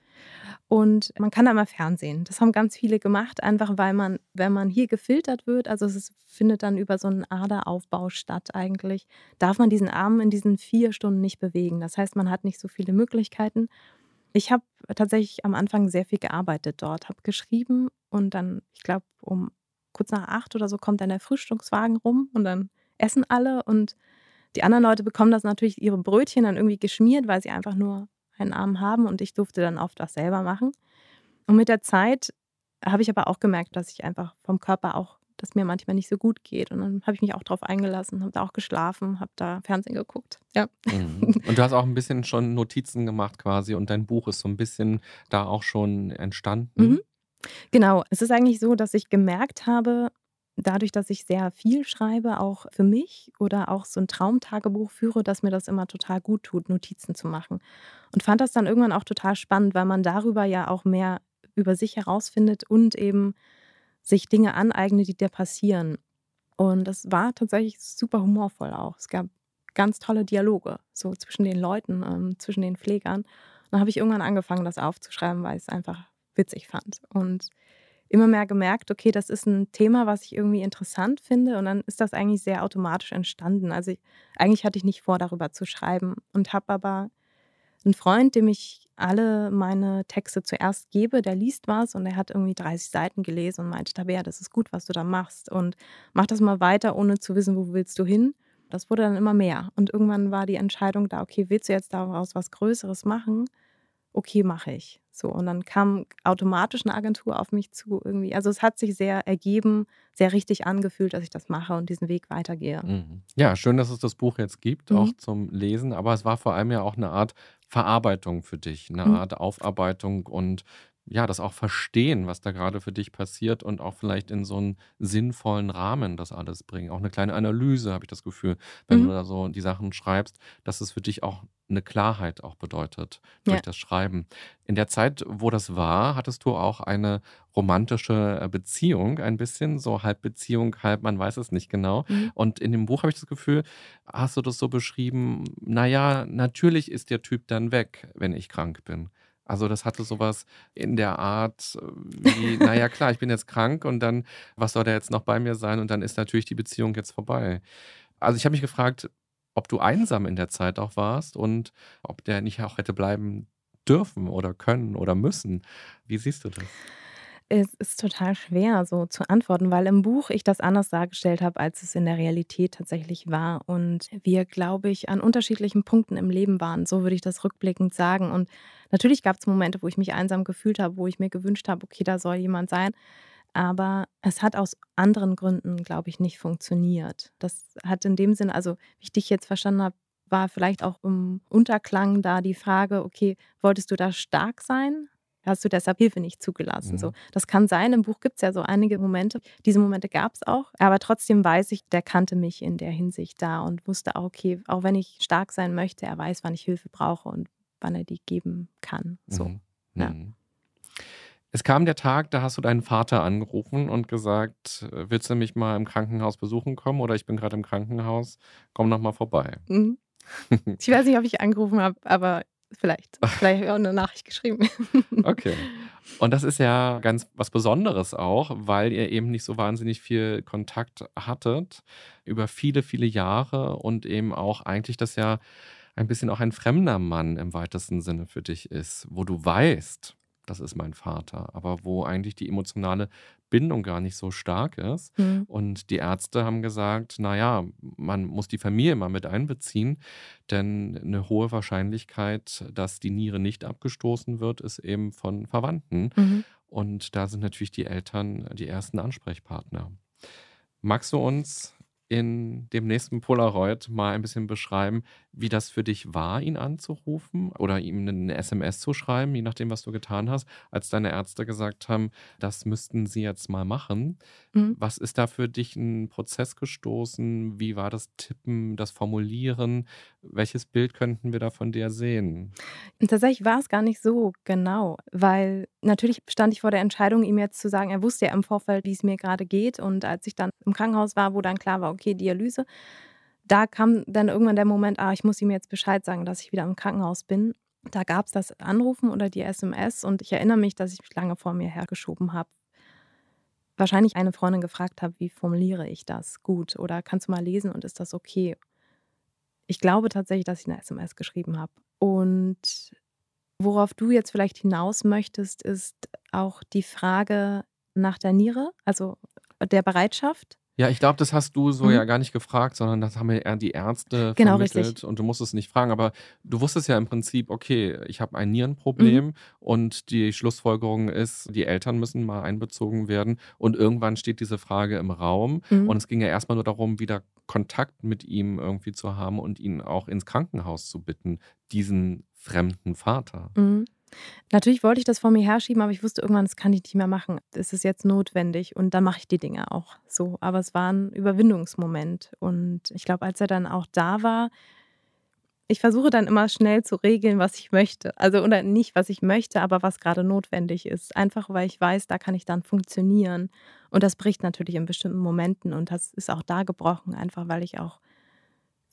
Und man kann da mal Fernsehen. Das haben ganz viele gemacht, einfach weil man, wenn man hier gefiltert wird, also es findet dann über so einen Aderaufbau statt eigentlich, darf man diesen Arm in diesen vier Stunden nicht bewegen. Das heißt, man hat nicht so viele Möglichkeiten. Ich habe tatsächlich am Anfang sehr viel gearbeitet dort, habe geschrieben und dann, ich glaube, um kurz nach acht oder so kommt dann der Frühstückswagen rum und dann essen alle und die anderen Leute bekommen das natürlich ihre Brötchen dann irgendwie geschmiert, weil sie einfach nur einen Arm haben und ich durfte dann oft was selber machen. Und mit der Zeit habe ich aber auch gemerkt, dass ich einfach vom Körper auch, dass mir manchmal nicht so gut geht. Und dann habe ich mich auch darauf eingelassen, habe da auch geschlafen, habe da Fernsehen geguckt. Ja. Mhm. Und du hast auch ein bisschen schon Notizen gemacht quasi und dein Buch ist so ein bisschen da auch schon entstanden. Mhm. Genau, es ist eigentlich so, dass ich gemerkt habe, dadurch, dass ich sehr viel schreibe, auch für mich oder auch so ein Traumtagebuch führe, dass mir das immer total gut tut, Notizen zu machen. Und fand das dann irgendwann auch total spannend, weil man darüber ja auch mehr über sich herausfindet und eben sich Dinge aneignet, die dir passieren. Und das war tatsächlich super humorvoll auch. Es gab ganz tolle Dialoge, so zwischen den Leuten, ähm, zwischen den Pflegern. Und dann habe ich irgendwann angefangen, das aufzuschreiben, weil ich es einfach witzig fand. Und immer mehr gemerkt, okay, das ist ein Thema, was ich irgendwie interessant finde. Und dann ist das eigentlich sehr automatisch entstanden. Also ich, eigentlich hatte ich nicht vor, darüber zu schreiben und habe aber einen Freund, dem ich alle meine Texte zuerst gebe, der liest was und er hat irgendwie 30 Seiten gelesen und meinte, Tabea, das ist gut, was du da machst und mach das mal weiter, ohne zu wissen, wo willst du hin. Das wurde dann immer mehr und irgendwann war die Entscheidung da, okay, willst du jetzt daraus was Größeres machen? okay, mache ich. So, und dann kam automatisch eine Agentur auf mich zu irgendwie. Also es hat sich sehr ergeben, sehr richtig angefühlt, dass ich das mache und diesen Weg weitergehe. Mhm. Ja, schön, dass es das Buch jetzt gibt, mhm. auch zum Lesen. Aber es war vor allem ja auch eine Art Verarbeitung für dich, eine mhm. Art Aufarbeitung und ja, das auch verstehen, was da gerade für dich passiert und auch vielleicht in so einen sinnvollen Rahmen das alles bringen. Auch eine kleine Analyse, habe ich das Gefühl, wenn mhm. du da so die Sachen schreibst, dass es für dich auch eine Klarheit auch bedeutet durch ja. das Schreiben. In der Zeit, wo das war, hattest du auch eine romantische äh, Beziehung, ein bisschen, so halb Beziehung, halb, man weiß es nicht genau. Mhm. Und in dem Buch habe ich das Gefühl, hast du das so beschrieben, naja, natürlich ist der Typ dann weg, wenn ich krank bin. Also das hatte sowas in der Art äh, wie, naja klar, ich bin jetzt krank und dann, was soll der jetzt noch bei mir sein? Und dann ist natürlich die Beziehung jetzt vorbei. Also ich habe mich gefragt, ob du einsam in der Zeit auch warst und ob der nicht auch hätte bleiben dürfen oder können oder müssen. Wie siehst du das? Es ist total schwer, so zu antworten, weil im Buch ich das anders dargestellt habe, als es in der Realität tatsächlich war. Und wir, glaube ich, an unterschiedlichen Punkten im Leben waren. So würde ich das rückblickend sagen. Und natürlich gab es Momente, wo ich mich einsam gefühlt habe, wo ich mir gewünscht habe, okay, da soll jemand sein. Aber es hat aus anderen Gründen, glaube ich, nicht funktioniert. Das hat in dem Sinne, also wie ich dich jetzt verstanden habe, war vielleicht auch im Unterklang da die Frage, okay, wolltest du da stark sein? Hast du deshalb Hilfe nicht zugelassen. Mhm. So, das kann sein. Im Buch gibt es ja so einige Momente. Diese Momente gab es auch. Aber trotzdem weiß ich, der kannte mich in der Hinsicht da und wusste auch, okay, auch wenn ich stark sein möchte, er weiß, wann ich Hilfe brauche und wann er die geben kann. So. Mhm. Ja. Mhm. Es kam der Tag, da hast du deinen Vater angerufen und gesagt, willst du mich mal im Krankenhaus besuchen kommen oder ich bin gerade im Krankenhaus, komm noch mal vorbei. Mhm. Ich weiß nicht, ob ich angerufen habe, aber Vielleicht. Vielleicht habe ich auch eine Nachricht geschrieben. Okay. Und das ist ja ganz was Besonderes auch, weil ihr eben nicht so wahnsinnig viel Kontakt hattet über viele, viele Jahre und eben auch eigentlich das ja ein bisschen auch ein fremder Mann im weitesten Sinne für dich ist, wo du weißt, das ist mein Vater, aber wo eigentlich die emotionale Bindung gar nicht so stark ist. Mhm. Und die Ärzte haben gesagt, naja, man muss die Familie mal mit einbeziehen, denn eine hohe Wahrscheinlichkeit, dass die Niere nicht abgestoßen wird, ist eben von Verwandten. Mhm. Und da sind natürlich die Eltern die ersten Ansprechpartner. Magst du uns in dem nächsten Polaroid mal ein bisschen beschreiben, wie das für dich war, ihn anzurufen oder ihm eine SMS zu schreiben, je nachdem, was du getan hast, als deine Ärzte gesagt haben, das müssten sie jetzt mal machen. Mhm. Was ist da für dich ein Prozess gestoßen? Wie war das Tippen, das Formulieren? Welches Bild könnten wir da von dir sehen? Tatsächlich war es gar nicht so genau, weil natürlich stand ich vor der Entscheidung, ihm jetzt zu sagen, er wusste ja im Vorfeld, wie es mir gerade geht. Und als ich dann im Krankenhaus war, wo dann klar war, okay, Dialyse, da kam dann irgendwann der Moment, ah, ich muss ihm jetzt Bescheid sagen, dass ich wieder im Krankenhaus bin. Da gab es das Anrufen oder die SMS und ich erinnere mich, dass ich mich lange vor mir hergeschoben habe. Wahrscheinlich eine Freundin gefragt habe, wie formuliere ich das gut oder kannst du mal lesen und ist das okay? Ich glaube tatsächlich, dass ich eine SMS geschrieben habe. Und worauf du jetzt vielleicht hinaus möchtest, ist auch die Frage nach der Niere, also der Bereitschaft. Ja, ich glaube, das hast du so mhm. ja gar nicht gefragt, sondern das haben ja eher die Ärzte genau, vermittelt richtig. und du musst es nicht fragen. Aber du wusstest ja im Prinzip, okay, ich habe ein Nierenproblem mhm. und die Schlussfolgerung ist, die Eltern müssen mal einbezogen werden. Und irgendwann steht diese Frage im Raum. Mhm. Und es ging ja erstmal nur darum, wieder Kontakt mit ihm irgendwie zu haben und ihn auch ins Krankenhaus zu bitten, diesen fremden Vater. Mhm. Natürlich wollte ich das vor mir herschieben, aber ich wusste irgendwann, das kann ich nicht mehr machen. Es ist jetzt notwendig und dann mache ich die Dinge auch so. Aber es war ein Überwindungsmoment. Und ich glaube, als er dann auch da war, ich versuche dann immer schnell zu regeln, was ich möchte. Also oder nicht, was ich möchte, aber was gerade notwendig ist. Einfach weil ich weiß, da kann ich dann funktionieren. Und das bricht natürlich in bestimmten Momenten. Und das ist auch da gebrochen, einfach weil ich auch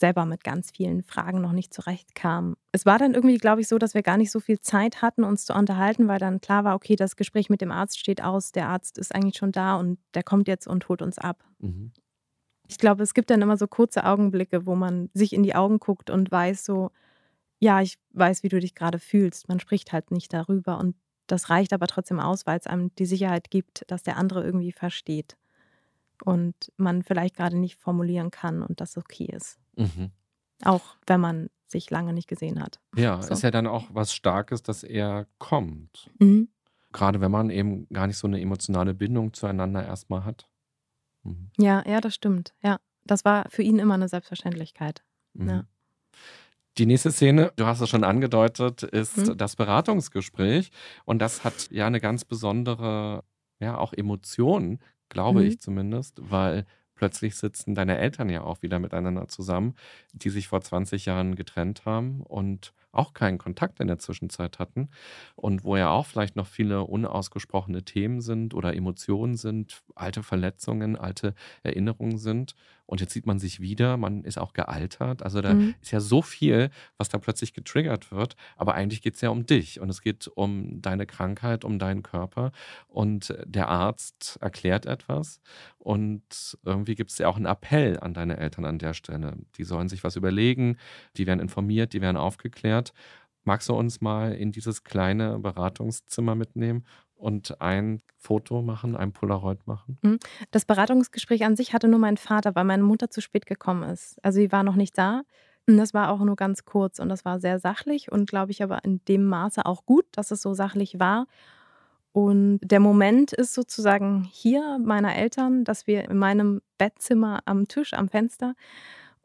selber mit ganz vielen Fragen noch nicht zurechtkam. Es war dann irgendwie, glaube ich, so, dass wir gar nicht so viel Zeit hatten, uns zu unterhalten, weil dann klar war, okay, das Gespräch mit dem Arzt steht aus, der Arzt ist eigentlich schon da und der kommt jetzt und holt uns ab. Mhm. Ich glaube, es gibt dann immer so kurze Augenblicke, wo man sich in die Augen guckt und weiß so, ja, ich weiß, wie du dich gerade fühlst. Man spricht halt nicht darüber und das reicht aber trotzdem aus, weil es einem die Sicherheit gibt, dass der andere irgendwie versteht und man vielleicht gerade nicht formulieren kann und das okay ist. Mhm. Auch wenn man sich lange nicht gesehen hat. Ja, so. ist ja dann auch was Starkes, dass er kommt. Mhm. Gerade wenn man eben gar nicht so eine emotionale Bindung zueinander erstmal hat. Mhm. Ja, ja, das stimmt. Ja, das war für ihn immer eine Selbstverständlichkeit. Mhm. Ja. Die nächste Szene, du hast es schon angedeutet, ist mhm. das Beratungsgespräch. Und das hat ja eine ganz besondere, ja, auch Emotion, glaube mhm. ich zumindest, weil plötzlich sitzen deine Eltern ja auch wieder miteinander zusammen, die sich vor 20 Jahren getrennt haben und auch keinen Kontakt in der Zwischenzeit hatten und wo ja auch vielleicht noch viele unausgesprochene Themen sind oder Emotionen sind, alte Verletzungen, alte Erinnerungen sind. Und jetzt sieht man sich wieder, man ist auch gealtert. Also da mhm. ist ja so viel, was da plötzlich getriggert wird. Aber eigentlich geht es ja um dich und es geht um deine Krankheit, um deinen Körper. Und der Arzt erklärt etwas. Und irgendwie gibt es ja auch einen Appell an deine Eltern an der Stelle. Die sollen sich was überlegen, die werden informiert, die werden aufgeklärt. Magst du uns mal in dieses kleine Beratungszimmer mitnehmen und ein Foto machen, ein Polaroid machen? Mhm. Das Beratungsgespräch an sich hatte nur mein Vater, weil meine Mutter zu spät gekommen ist. Also sie war noch nicht da. Das war auch nur ganz kurz und das war sehr sachlich und glaube ich aber in dem Maße auch gut, dass es so sachlich war. Und der Moment ist sozusagen hier meiner Eltern, dass wir in meinem Bettzimmer am Tisch, am Fenster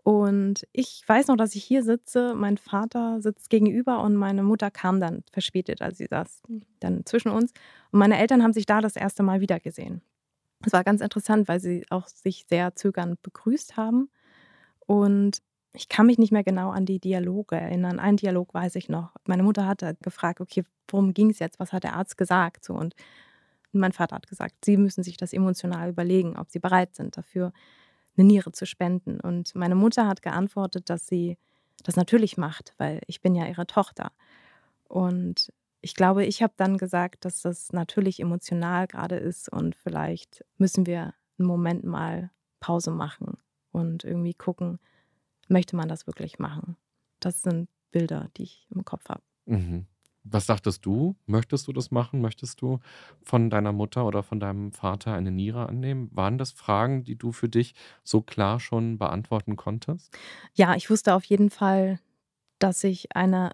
und ich weiß noch, dass ich hier sitze, mein Vater sitzt gegenüber und meine Mutter kam dann verspätet, also sie saß dann zwischen uns. Und meine Eltern haben sich da das erste Mal wiedergesehen. Es war ganz interessant, weil sie auch sich sehr zögernd begrüßt haben. Und ich kann mich nicht mehr genau an die Dialoge erinnern. Einen Dialog weiß ich noch. Meine Mutter hatte gefragt, okay, worum ging es jetzt? Was hat der Arzt gesagt? So, und mein Vater hat gesagt, sie müssen sich das emotional überlegen, ob sie bereit sind dafür eine Niere zu spenden. Und meine Mutter hat geantwortet, dass sie das natürlich macht, weil ich bin ja ihre Tochter. Und ich glaube, ich habe dann gesagt, dass das natürlich emotional gerade ist und vielleicht müssen wir einen Moment mal Pause machen und irgendwie gucken, möchte man das wirklich machen. Das sind Bilder, die ich im Kopf habe. Mhm. Was dachtest du? Möchtest du das machen? Möchtest du von deiner Mutter oder von deinem Vater eine Niere annehmen? Waren das Fragen, die du für dich so klar schon beantworten konntest? Ja, ich wusste auf jeden Fall, dass ich eine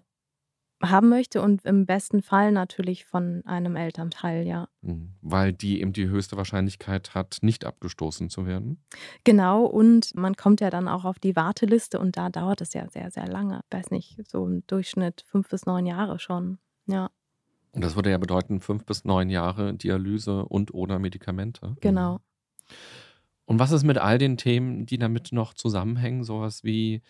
haben möchte und im besten Fall natürlich von einem Elternteil, ja. Mhm. Weil die eben die höchste Wahrscheinlichkeit hat, nicht abgestoßen zu werden? Genau, und man kommt ja dann auch auf die Warteliste und da dauert es ja sehr, sehr lange. Ich weiß nicht, so im Durchschnitt fünf bis neun Jahre schon, ja. Und das würde ja bedeuten, fünf bis neun Jahre Dialyse und oder Medikamente. Genau. Und was ist mit all den Themen, die damit noch zusammenhängen? Sowas wie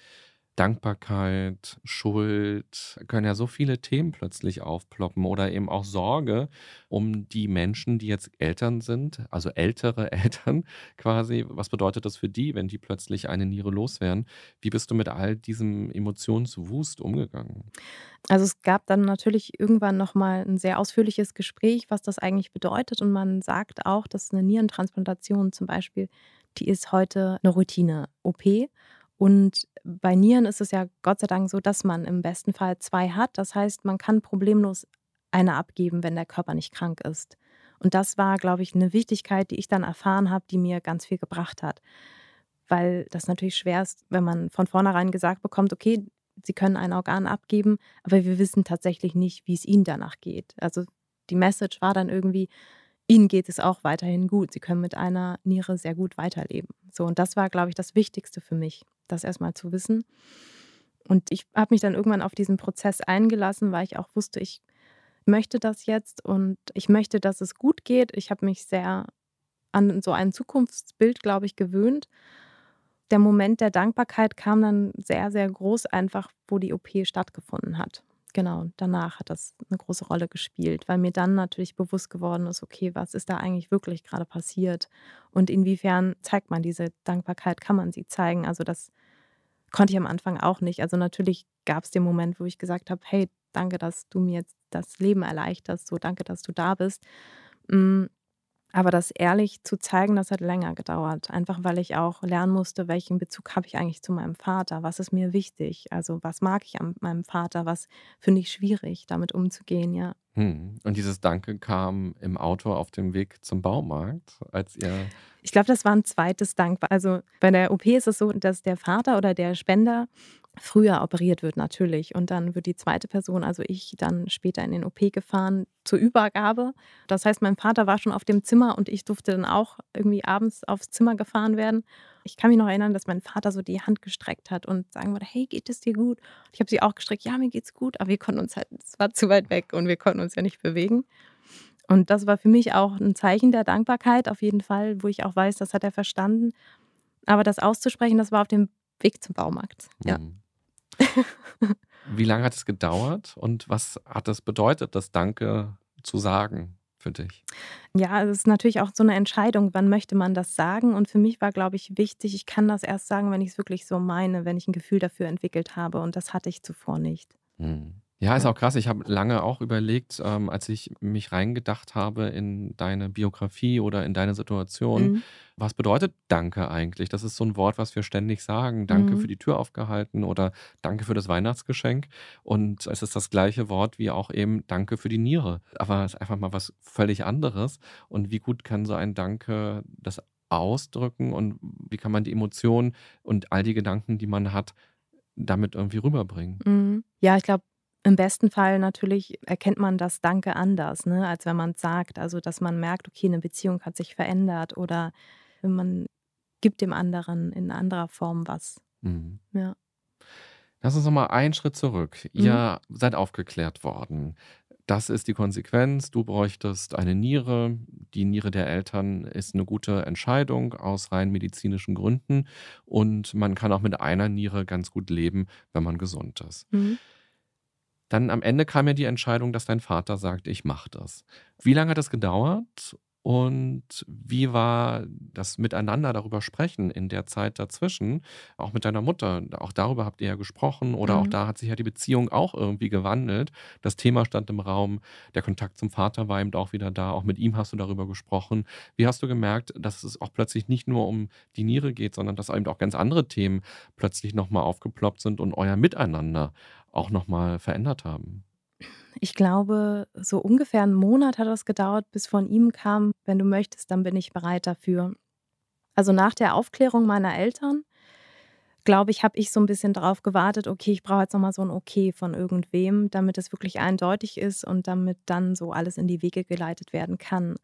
Dankbarkeit, Schuld, können ja so viele Themen plötzlich aufploppen oder eben auch Sorge um die Menschen, die jetzt Eltern sind, also ältere Eltern quasi. Was bedeutet das für die, wenn die plötzlich eine Niere loswerden? Wie bist du mit all diesem Emotionswust umgegangen? Also es gab dann natürlich irgendwann nochmal ein sehr ausführliches Gespräch, was das eigentlich bedeutet. Und man sagt auch, dass eine Nierentransplantation zum Beispiel, die ist heute eine Routine-OP. Und bei Nieren ist es ja Gott sei Dank so, dass man im besten Fall zwei hat. Das heißt, man kann problemlos eine abgeben, wenn der Körper nicht krank ist. Und das war, glaube ich, eine Wichtigkeit, die ich dann erfahren habe, die mir ganz viel gebracht hat. Weil das natürlich schwer ist, wenn man von vornherein gesagt bekommt, okay, Sie können ein Organ abgeben, aber wir wissen tatsächlich nicht, wie es Ihnen danach geht. Also die Message war dann irgendwie, Ihnen geht es auch weiterhin gut. Sie können mit einer Niere sehr gut weiterleben. So, und das war, glaube ich, das Wichtigste für mich, das erstmal zu wissen. Und ich habe mich dann irgendwann auf diesen Prozess eingelassen, weil ich auch wusste, ich möchte das jetzt und ich möchte, dass es gut geht. Ich habe mich sehr an so ein Zukunftsbild, glaube ich, gewöhnt. Der Moment der Dankbarkeit kam dann sehr, sehr groß, einfach wo die OP stattgefunden hat genau, danach hat das eine große Rolle gespielt, weil mir dann natürlich bewusst geworden ist, okay, was ist da eigentlich wirklich gerade passiert und inwiefern zeigt man diese Dankbarkeit, kann man sie zeigen? Also das konnte ich am Anfang auch nicht. Also natürlich gab es den Moment, wo ich gesagt habe, hey, danke, dass du mir jetzt das Leben erleichterst, so danke, dass du da bist. Aber das ehrlich zu zeigen, das hat länger gedauert. Einfach weil ich auch lernen musste, welchen Bezug habe ich eigentlich zu meinem Vater? Was ist mir wichtig? Also was mag ich an meinem Vater? Was finde ich schwierig, damit umzugehen, ja. Hm. Und dieses Danke kam im Auto auf dem Weg zum Baumarkt, als ihr. Ich glaube, das war ein zweites Dank. Also bei der OP ist es so, dass der Vater oder der Spender früher operiert wird natürlich. Und dann wird die zweite Person, also ich, dann später in den OP gefahren zur Übergabe. Das heißt, mein Vater war schon auf dem Zimmer und ich durfte dann auch irgendwie abends aufs Zimmer gefahren werden. Ich kann mich noch erinnern, dass mein Vater so die Hand gestreckt hat und sagen wollte, hey, geht es dir gut? ich habe sie auch gestreckt, ja, mir geht's gut, aber wir konnten uns halt, es war zu weit weg und wir konnten uns ja nicht bewegen. Und das war für mich auch ein Zeichen der Dankbarkeit, auf jeden Fall, wo ich auch weiß, das hat er verstanden. Aber das auszusprechen, das war auf dem Weg zum Baumarkt. Ja. Mhm. Wie lange hat es gedauert und was hat es bedeutet, das Danke zu sagen für dich? Ja, es ist natürlich auch so eine Entscheidung, wann möchte man das sagen. Und für mich war, glaube ich, wichtig, ich kann das erst sagen, wenn ich es wirklich so meine, wenn ich ein Gefühl dafür entwickelt habe. Und das hatte ich zuvor nicht. Hm. Ja, ist auch krass. Ich habe lange auch überlegt, ähm, als ich mich reingedacht habe in deine Biografie oder in deine Situation, Mhm. was bedeutet Danke eigentlich? Das ist so ein Wort, was wir ständig sagen. Danke für mhm. die Tür aufgehalten oder Danke für das Weihnachtsgeschenk. Und es ist das gleiche Wort wie auch eben Danke für die Niere. Aber es ist einfach mal was völlig anderes. Und wie gut kann so ein Danke das ausdrücken und wie kann man die Emotionen und all die Gedanken, die man hat, damit irgendwie rüberbringen? Mhm. Ja, ich glaube, im besten Fall natürlich erkennt man das Danke anders, ne, als wenn man es sagt. Also, dass man merkt, okay, eine Beziehung hat sich verändert oder man gibt dem anderen in anderer Form was. Mhm. Ja. Lass uns noch mal einen Schritt zurück. Mhm. Ihr seid aufgeklärt worden. Das ist die Konsequenz. Du bräuchtest eine Niere. Die Niere der Eltern ist eine gute Entscheidung aus rein medizinischen Gründen. Und man kann auch mit einer Niere ganz gut leben, wenn man gesund ist. Mhm. Dann am Ende kam ja die Entscheidung, dass dein Vater sagte, ich mache das. Wie lange hat das gedauert und wie war das Miteinander darüber sprechen in der Zeit dazwischen, auch mit deiner Mutter? Auch darüber habt ihr ja gesprochen oder auch mhm. da hat sich ja die Beziehung auch irgendwie gewandelt. Das Thema stand im Raum, der Kontakt zum Vater war eben auch wieder da. Auch mit ihm hast du darüber gesprochen. Wie hast du gemerkt, dass es auch plötzlich nicht nur um die Niere geht, sondern dass eben auch ganz andere Themen plötzlich nochmal aufgeploppt sind und euer Miteinander auch nochmal verändert haben? Ich glaube, so ungefähr einen Monat hat das gedauert, bis von ihm kam, wenn du möchtest, dann bin ich bereit dafür. Also nach der Aufklärung meiner Eltern glaube ich, habe ich so ein bisschen drauf gewartet, okay, ich brauche jetzt nochmal so ein Okay von irgendwem, damit es wirklich eindeutig ist und damit dann so alles in die Wege geleitet werden kann.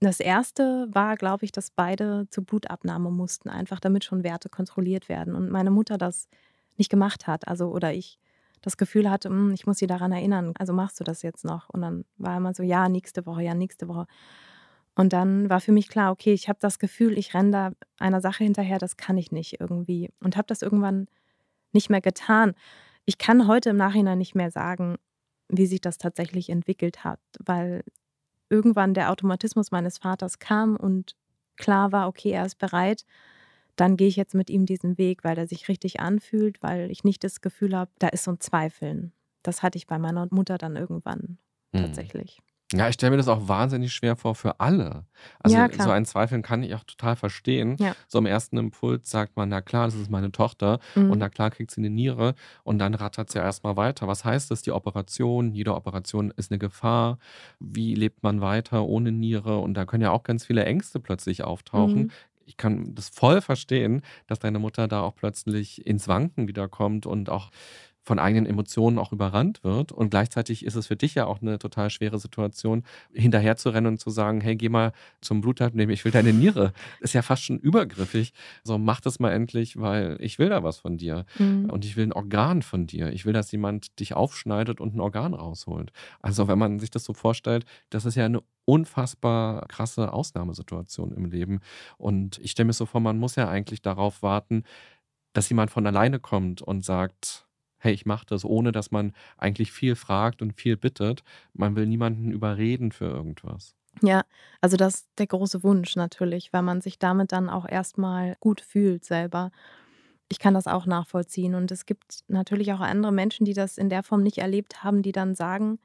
Das erste war, glaube ich, dass beide zur Blutabnahme mussten, einfach damit schon Werte kontrolliert werden. Und meine Mutter das nicht gemacht hat, also oder ich das Gefühl hatte, hm, ich muss sie daran erinnern, also machst du das jetzt noch? Und dann war immer so, ja, nächste Woche, ja, nächste Woche. Und dann war für mich klar, okay, ich habe das Gefühl, ich renne da einer Sache hinterher, das kann ich nicht irgendwie. Und habe das irgendwann nicht mehr getan. Ich kann heute im Nachhinein nicht mehr sagen, wie sich das tatsächlich entwickelt hat, weil irgendwann der Automatismus meines Vaters kam und klar war, okay, er ist bereit, dann gehe ich jetzt mit ihm diesen Weg, weil er sich richtig anfühlt, weil ich nicht das Gefühl habe, da ist so ein Zweifeln. Das hatte ich bei meiner Mutter dann irgendwann hm. tatsächlich. Ja, ich stelle mir das auch wahnsinnig schwer vor für alle. Also ja, so ein Zweifeln kann ich auch total verstehen. Ja. So im ersten Impuls sagt man, na klar, das ist meine Tochter mhm. und na klar kriegt sie eine Niere und dann rattert es ja erstmal weiter. Was heißt das, die Operation? Jede Operation ist eine Gefahr. Wie lebt man weiter ohne Niere? Und da können ja auch ganz viele Ängste plötzlich auftauchen. Mhm ich kann das voll verstehen, dass deine Mutter da auch plötzlich ins Wanken wiederkommt und auch von eigenen Emotionen auch überrannt wird. Und gleichzeitig ist es für dich ja auch eine total schwere Situation, hinterher zu rennen und zu sagen, hey, geh mal zum Blutabnehmen, ich will deine Niere. Ist ja fast schon übergriffig. So, mach das mal endlich, weil ich will da was von dir. Mhm. Und ich will ein Organ von dir. Ich will, dass jemand dich aufschneidet und ein Organ rausholt. Also, wenn man sich das so vorstellt, das ist ja eine unfassbar krasse Ausnahmesituation im Leben. Und ich stelle mir so vor, man muss ja eigentlich darauf warten, dass jemand von alleine kommt und sagt, hey, ich mache das, ohne dass man eigentlich viel fragt und viel bittet. Man will niemanden überreden für irgendwas. Ja, also das ist der große Wunsch natürlich, weil man sich damit dann auch erstmal gut fühlt selber. Ich kann das auch nachvollziehen. Und es gibt natürlich auch andere Menschen, die das in der Form nicht erlebt haben, die dann sagen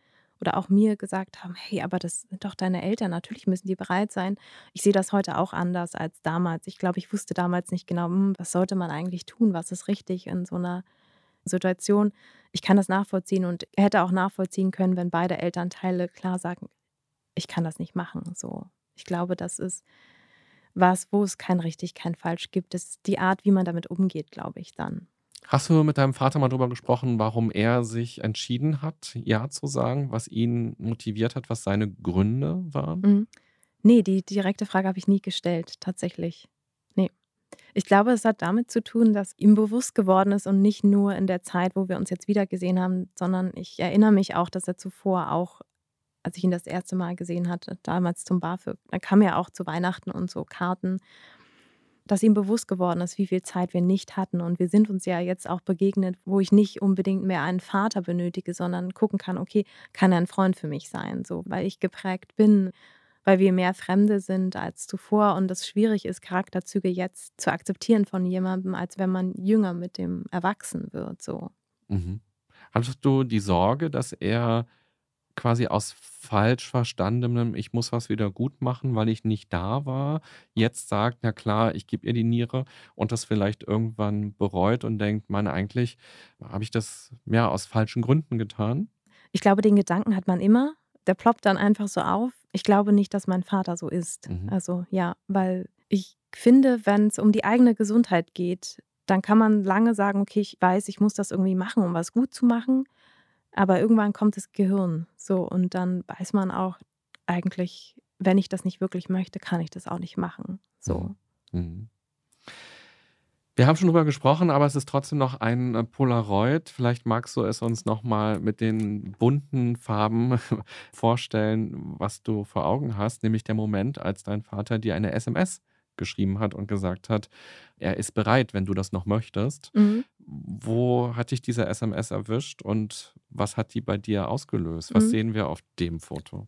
oder auch mir gesagt haben, hey, aber das sind doch deine Eltern, natürlich müssen die bereit sein. Ich sehe das heute auch anders als damals. Ich glaube, ich wusste damals nicht genau, hm, was sollte man eigentlich tun, was ist richtig in so einer Situation. Ich kann das nachvollziehen und hätte auch nachvollziehen können, wenn beide Elternteile klar sagen, ich kann das nicht machen. So, ich glaube, das ist was, wo es kein richtig, kein falsch gibt. Das ist die Art, wie man damit umgeht, glaube ich dann. Hast du mit deinem Vater mal darüber gesprochen, warum er sich entschieden hat, Ja zu sagen, was ihn motiviert hat, was seine Gründe waren? Mhm. Nee, die direkte Frage habe ich nie gestellt, tatsächlich. Ich glaube, es hat damit zu tun, dass ihm bewusst geworden ist und nicht nur in der Zeit, wo wir uns jetzt wieder gesehen haben, sondern ich erinnere mich auch, dass er zuvor auch, als ich ihn das erste Mal gesehen hatte, damals zum BAföG, da kam er auch zu Weihnachten und so Karten, dass ihm bewusst geworden ist, wie viel Zeit wir nicht hatten. Und wir sind uns ja jetzt auch begegnet, wo ich nicht unbedingt mehr einen Vater benötige, sondern gucken kann, okay, kann er ein Freund für mich sein, so, weil ich geprägt bin weil wir mehr Fremde sind als zuvor und es schwierig ist, Charakterzüge jetzt zu akzeptieren von jemandem, als wenn man jünger mit dem erwachsen wird. So. Mhm. Hattest du die Sorge, dass er quasi aus falsch verstandenem, ich muss was wieder gut machen, weil ich nicht da war, jetzt sagt, na klar, ich gebe ihr die Niere und das vielleicht irgendwann bereut und denkt, man, eigentlich habe ich das mehr aus falschen Gründen getan? Ich glaube, den Gedanken hat man immer. Der ploppt dann einfach so auf ich glaube nicht, dass mein Vater so ist. Mhm. Also ja, weil ich finde, wenn es um die eigene Gesundheit geht, dann kann man lange sagen, okay, ich weiß, ich muss das irgendwie machen, um was gut zu machen. Aber irgendwann kommt das Gehirn so und dann weiß man auch eigentlich, wenn ich das nicht wirklich möchte, kann ich das auch nicht machen. So. Mhm. mhm. Wir haben schon drüber gesprochen, aber es ist trotzdem noch ein äh, Polaroid. Vielleicht magst du es uns nochmal mit den bunten Farben vorstellen, was du vor Augen hast, nämlich der Moment, als dein Vater dir eine SMS geschrieben hat und gesagt hat, er ist bereit, wenn du das noch möchtest. Mhm. Wo hat dich diese SMS erwischt und was hat die bei dir ausgelöst? Was mhm. sehen wir auf dem Foto?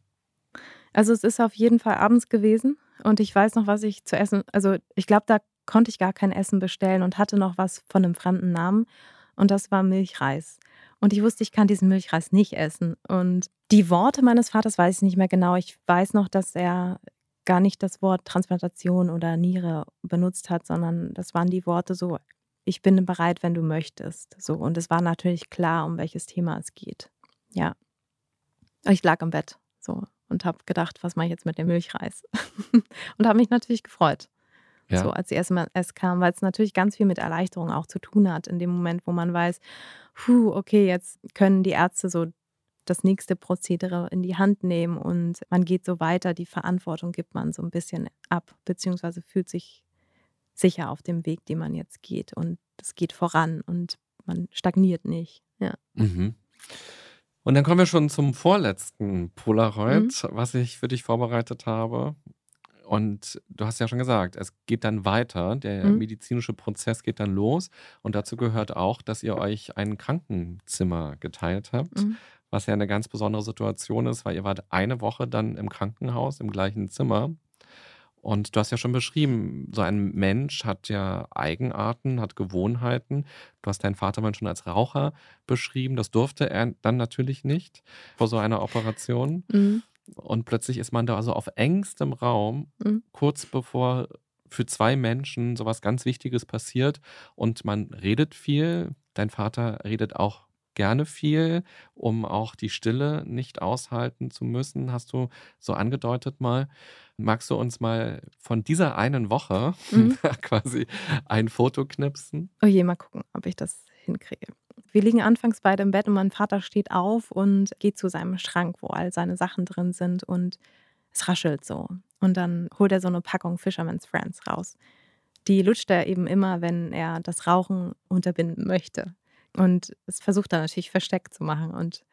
Also es ist auf jeden Fall abends gewesen und ich weiß noch, was ich zu essen, also ich glaube, da konnte ich gar kein Essen bestellen und hatte noch was von einem fremden Namen. Und das war Milchreis. Und ich wusste, ich kann diesen Milchreis nicht essen. Und die Worte meines Vaters weiß ich nicht mehr genau. Ich weiß noch, dass er gar nicht das Wort Transplantation oder Niere benutzt hat, sondern das waren die Worte so, ich bin bereit, wenn du möchtest. So. Und es war natürlich klar, um welches Thema es geht. Ja. Ich lag im Bett so und habe gedacht, was mache ich jetzt mit dem Milchreis? und habe mich natürlich gefreut. Ja. So als erst mal erst kam, weil es natürlich ganz viel mit Erleichterung auch zu tun hat, in dem Moment, wo man weiß, puh, okay, jetzt können die Ärzte so das nächste Prozedere in die Hand nehmen und man geht so weiter, die Verantwortung gibt man so ein bisschen ab, beziehungsweise fühlt sich sicher auf dem Weg, den man jetzt geht und es geht voran und man stagniert nicht. Ja. Mhm. Und dann kommen wir schon zum vorletzten Polaroid, Mhm. was ich für dich vorbereitet habe. Und du hast ja schon gesagt, es geht dann weiter, der Mhm. medizinische Prozess geht dann los. Und dazu gehört auch, dass ihr euch ein Krankenzimmer geteilt habt, Mhm. Was ja eine ganz besondere Situation ist, weil ihr wart eine Woche dann im Krankenhaus im gleichen Zimmer. Und du hast ja schon beschrieben, so ein Mensch hat ja Eigenarten, hat Gewohnheiten. Du hast deinen Vater mal schon als Raucher beschrieben. Das durfte er dann natürlich nicht vor so einer Operation. Mhm. Und plötzlich ist man da also auf engstem Raum, Mhm. kurz bevor für zwei Menschen sowas ganz Wichtiges passiert. Und man redet viel. Dein Vater redet auch gerne viel, um auch die Stille nicht aushalten zu müssen, hast du so angedeutet mal. Magst du uns mal von dieser einen Woche Mhm. quasi ein Foto knipsen? Oh je, mal gucken, ob ich das hinkriege. Wir liegen anfangs beide im Bett und mein Vater steht auf und geht zu seinem Schrank, wo all seine Sachen drin sind und es raschelt so. Und dann holt er so eine Packung Fisherman's Friends raus. Die lutscht er eben immer, wenn er das Rauchen unterbinden möchte. Und es versucht er natürlich versteckt zu machen. Und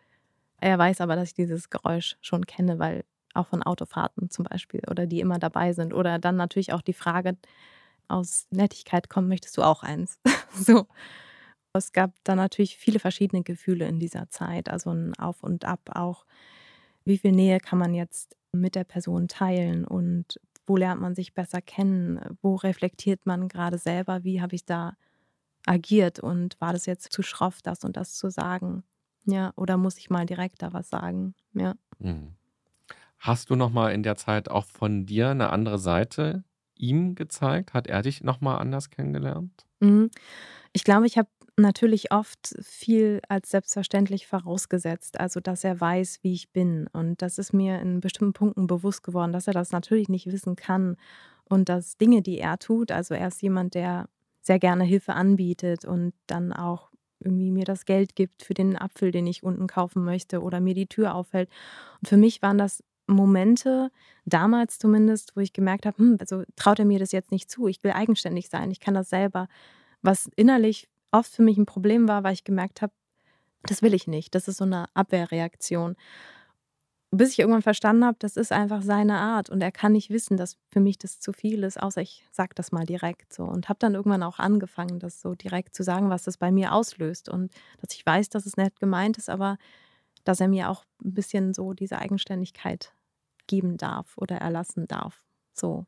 er weiß aber, dass ich dieses Geräusch schon kenne, weil auch von Autofahrten zum Beispiel oder die immer dabei sind. Oder dann natürlich auch die Frage aus Nettigkeit kommt, möchtest du auch eins? so. Es gab dann natürlich viele verschiedene Gefühle in dieser Zeit, also ein Auf und Ab auch. Wie viel Nähe kann man jetzt mit der Person teilen und wo lernt man sich besser kennen? Wo reflektiert man gerade selber? Wie habe ich da agiert und war das jetzt zu schroff, das und das zu sagen? Ja, oder muss ich mal direkt da was sagen? Ja. Mhm. Hast du noch mal in der Zeit auch von dir eine andere Seite ihm gezeigt? Hat er dich noch mal anders kennengelernt? Mhm. Ich glaube, ich habe natürlich oft viel als selbstverständlich vorausgesetzt, also dass er weiß, wie ich bin. Und das ist mir in bestimmten Punkten bewusst geworden, dass er das natürlich nicht wissen kann und dass Dinge, die er tut, also er ist jemand, der sehr gerne Hilfe anbietet und dann auch irgendwie mir das Geld gibt für den Apfel, den ich unten kaufen möchte oder mir die Tür aufhält. Und für mich waren das Momente, damals zumindest, wo ich gemerkt habe, hm, also traut er mir das jetzt nicht zu, ich will eigenständig sein, ich kann das selber. Was innerlich oft für mich ein Problem war, weil ich gemerkt habe, das will ich nicht. Das ist so eine Abwehrreaktion. Bis ich irgendwann verstanden habe, das ist einfach seine Art und er kann nicht wissen, dass für mich das zu viel ist, außer ich sage das mal direkt so. Und habe dann irgendwann auch angefangen, das so direkt zu sagen, was das bei mir auslöst und dass ich weiß, dass es nett gemeint ist, aber dass er mir auch ein bisschen so diese Eigenständigkeit geben darf oder erlassen darf. So.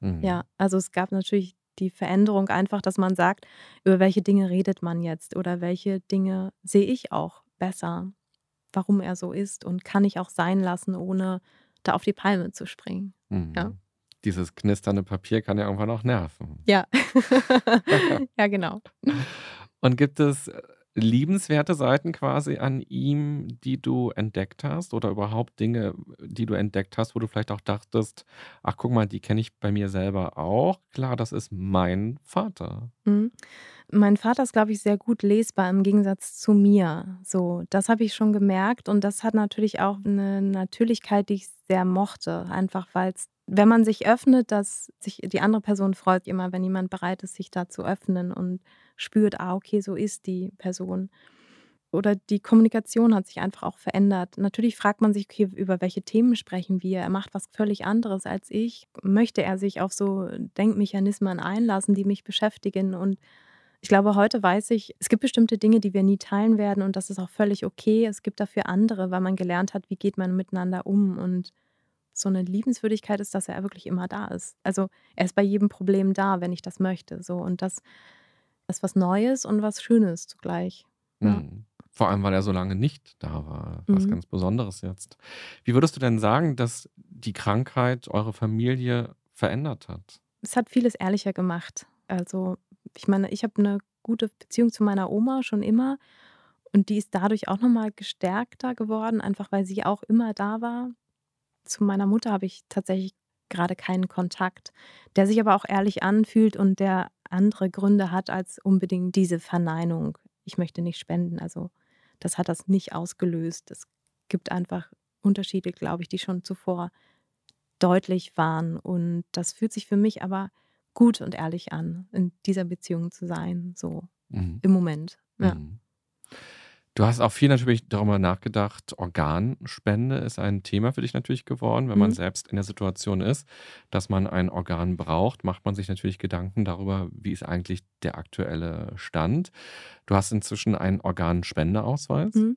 Mhm. Ja, also es gab natürlich die Veränderung einfach, dass man sagt, über welche Dinge redet man jetzt oder welche Dinge sehe ich auch besser, warum er so ist und kann ich auch sein lassen, ohne da auf die Palme zu springen. Mhm. Ja. Dieses knisternde Papier kann ja irgendwann auch nerven. Ja, ja, genau. Und gibt es äh, liebenswerte Seiten quasi an ihm, die du entdeckt hast oder überhaupt Dinge, die du entdeckt hast, wo du vielleicht auch dachtest, ach guck mal, die kenne ich bei mir selber auch. Klar, das ist mein Vater. Mhm. Mein Vater ist, glaube ich, sehr gut lesbar im Gegensatz zu mir. So, das habe ich schon gemerkt und das hat natürlich auch eine Natürlichkeit, die ich sehr mochte, einfach weil es wenn man sich öffnet, dass sich die andere Person freut immer, wenn jemand bereit ist, sich da zu öffnen und spürt, ah, okay, so ist die Person. Oder die Kommunikation hat sich einfach auch verändert. Natürlich fragt man sich, okay, über welche Themen sprechen wir? Er macht was völlig anderes als ich. Möchte er sich auf so Denkmechanismen einlassen, die mich beschäftigen? Und ich glaube, heute weiß ich, es gibt bestimmte Dinge, die wir nie teilen werden und das ist auch völlig okay. Es gibt dafür andere, weil man gelernt hat, wie geht man miteinander um und so eine Liebenswürdigkeit ist, dass er wirklich immer da ist. Also er ist bei jedem Problem da, wenn ich das möchte. So und das ist was Neues und was Schönes zugleich. Ja. Mhm. Vor allem, weil er so lange nicht da war. Was Mhm. ganz Besonderes jetzt. Wie würdest du denn sagen, dass die Krankheit eure Familie verändert hat? Es hat vieles ehrlicher gemacht. Also ich meine, ich habe eine gute Beziehung zu meiner Oma schon immer und die ist dadurch auch noch mal gestärkter geworden, einfach weil sie auch immer da war. Zu meiner Mutter habe ich tatsächlich gerade keinen Kontakt, der sich aber auch ehrlich anfühlt und der andere Gründe hat als unbedingt diese Verneinung. Ich möchte nicht spenden. Also das hat das nicht ausgelöst. Es gibt einfach Unterschiede, glaube ich, die schon zuvor deutlich waren. Und das fühlt sich für mich aber gut und ehrlich an, in dieser Beziehung zu sein, so mhm. im Moment. Ja. Mhm. Du hast auch viel natürlich darüber nachgedacht. Organspende ist ein Thema für dich natürlich geworden. Wenn man mhm. selbst in der Situation ist, dass man ein Organ braucht, macht man sich natürlich Gedanken darüber, wie ist eigentlich der aktuelle Stand. Du hast inzwischen einen Organspendeausweis. Mhm.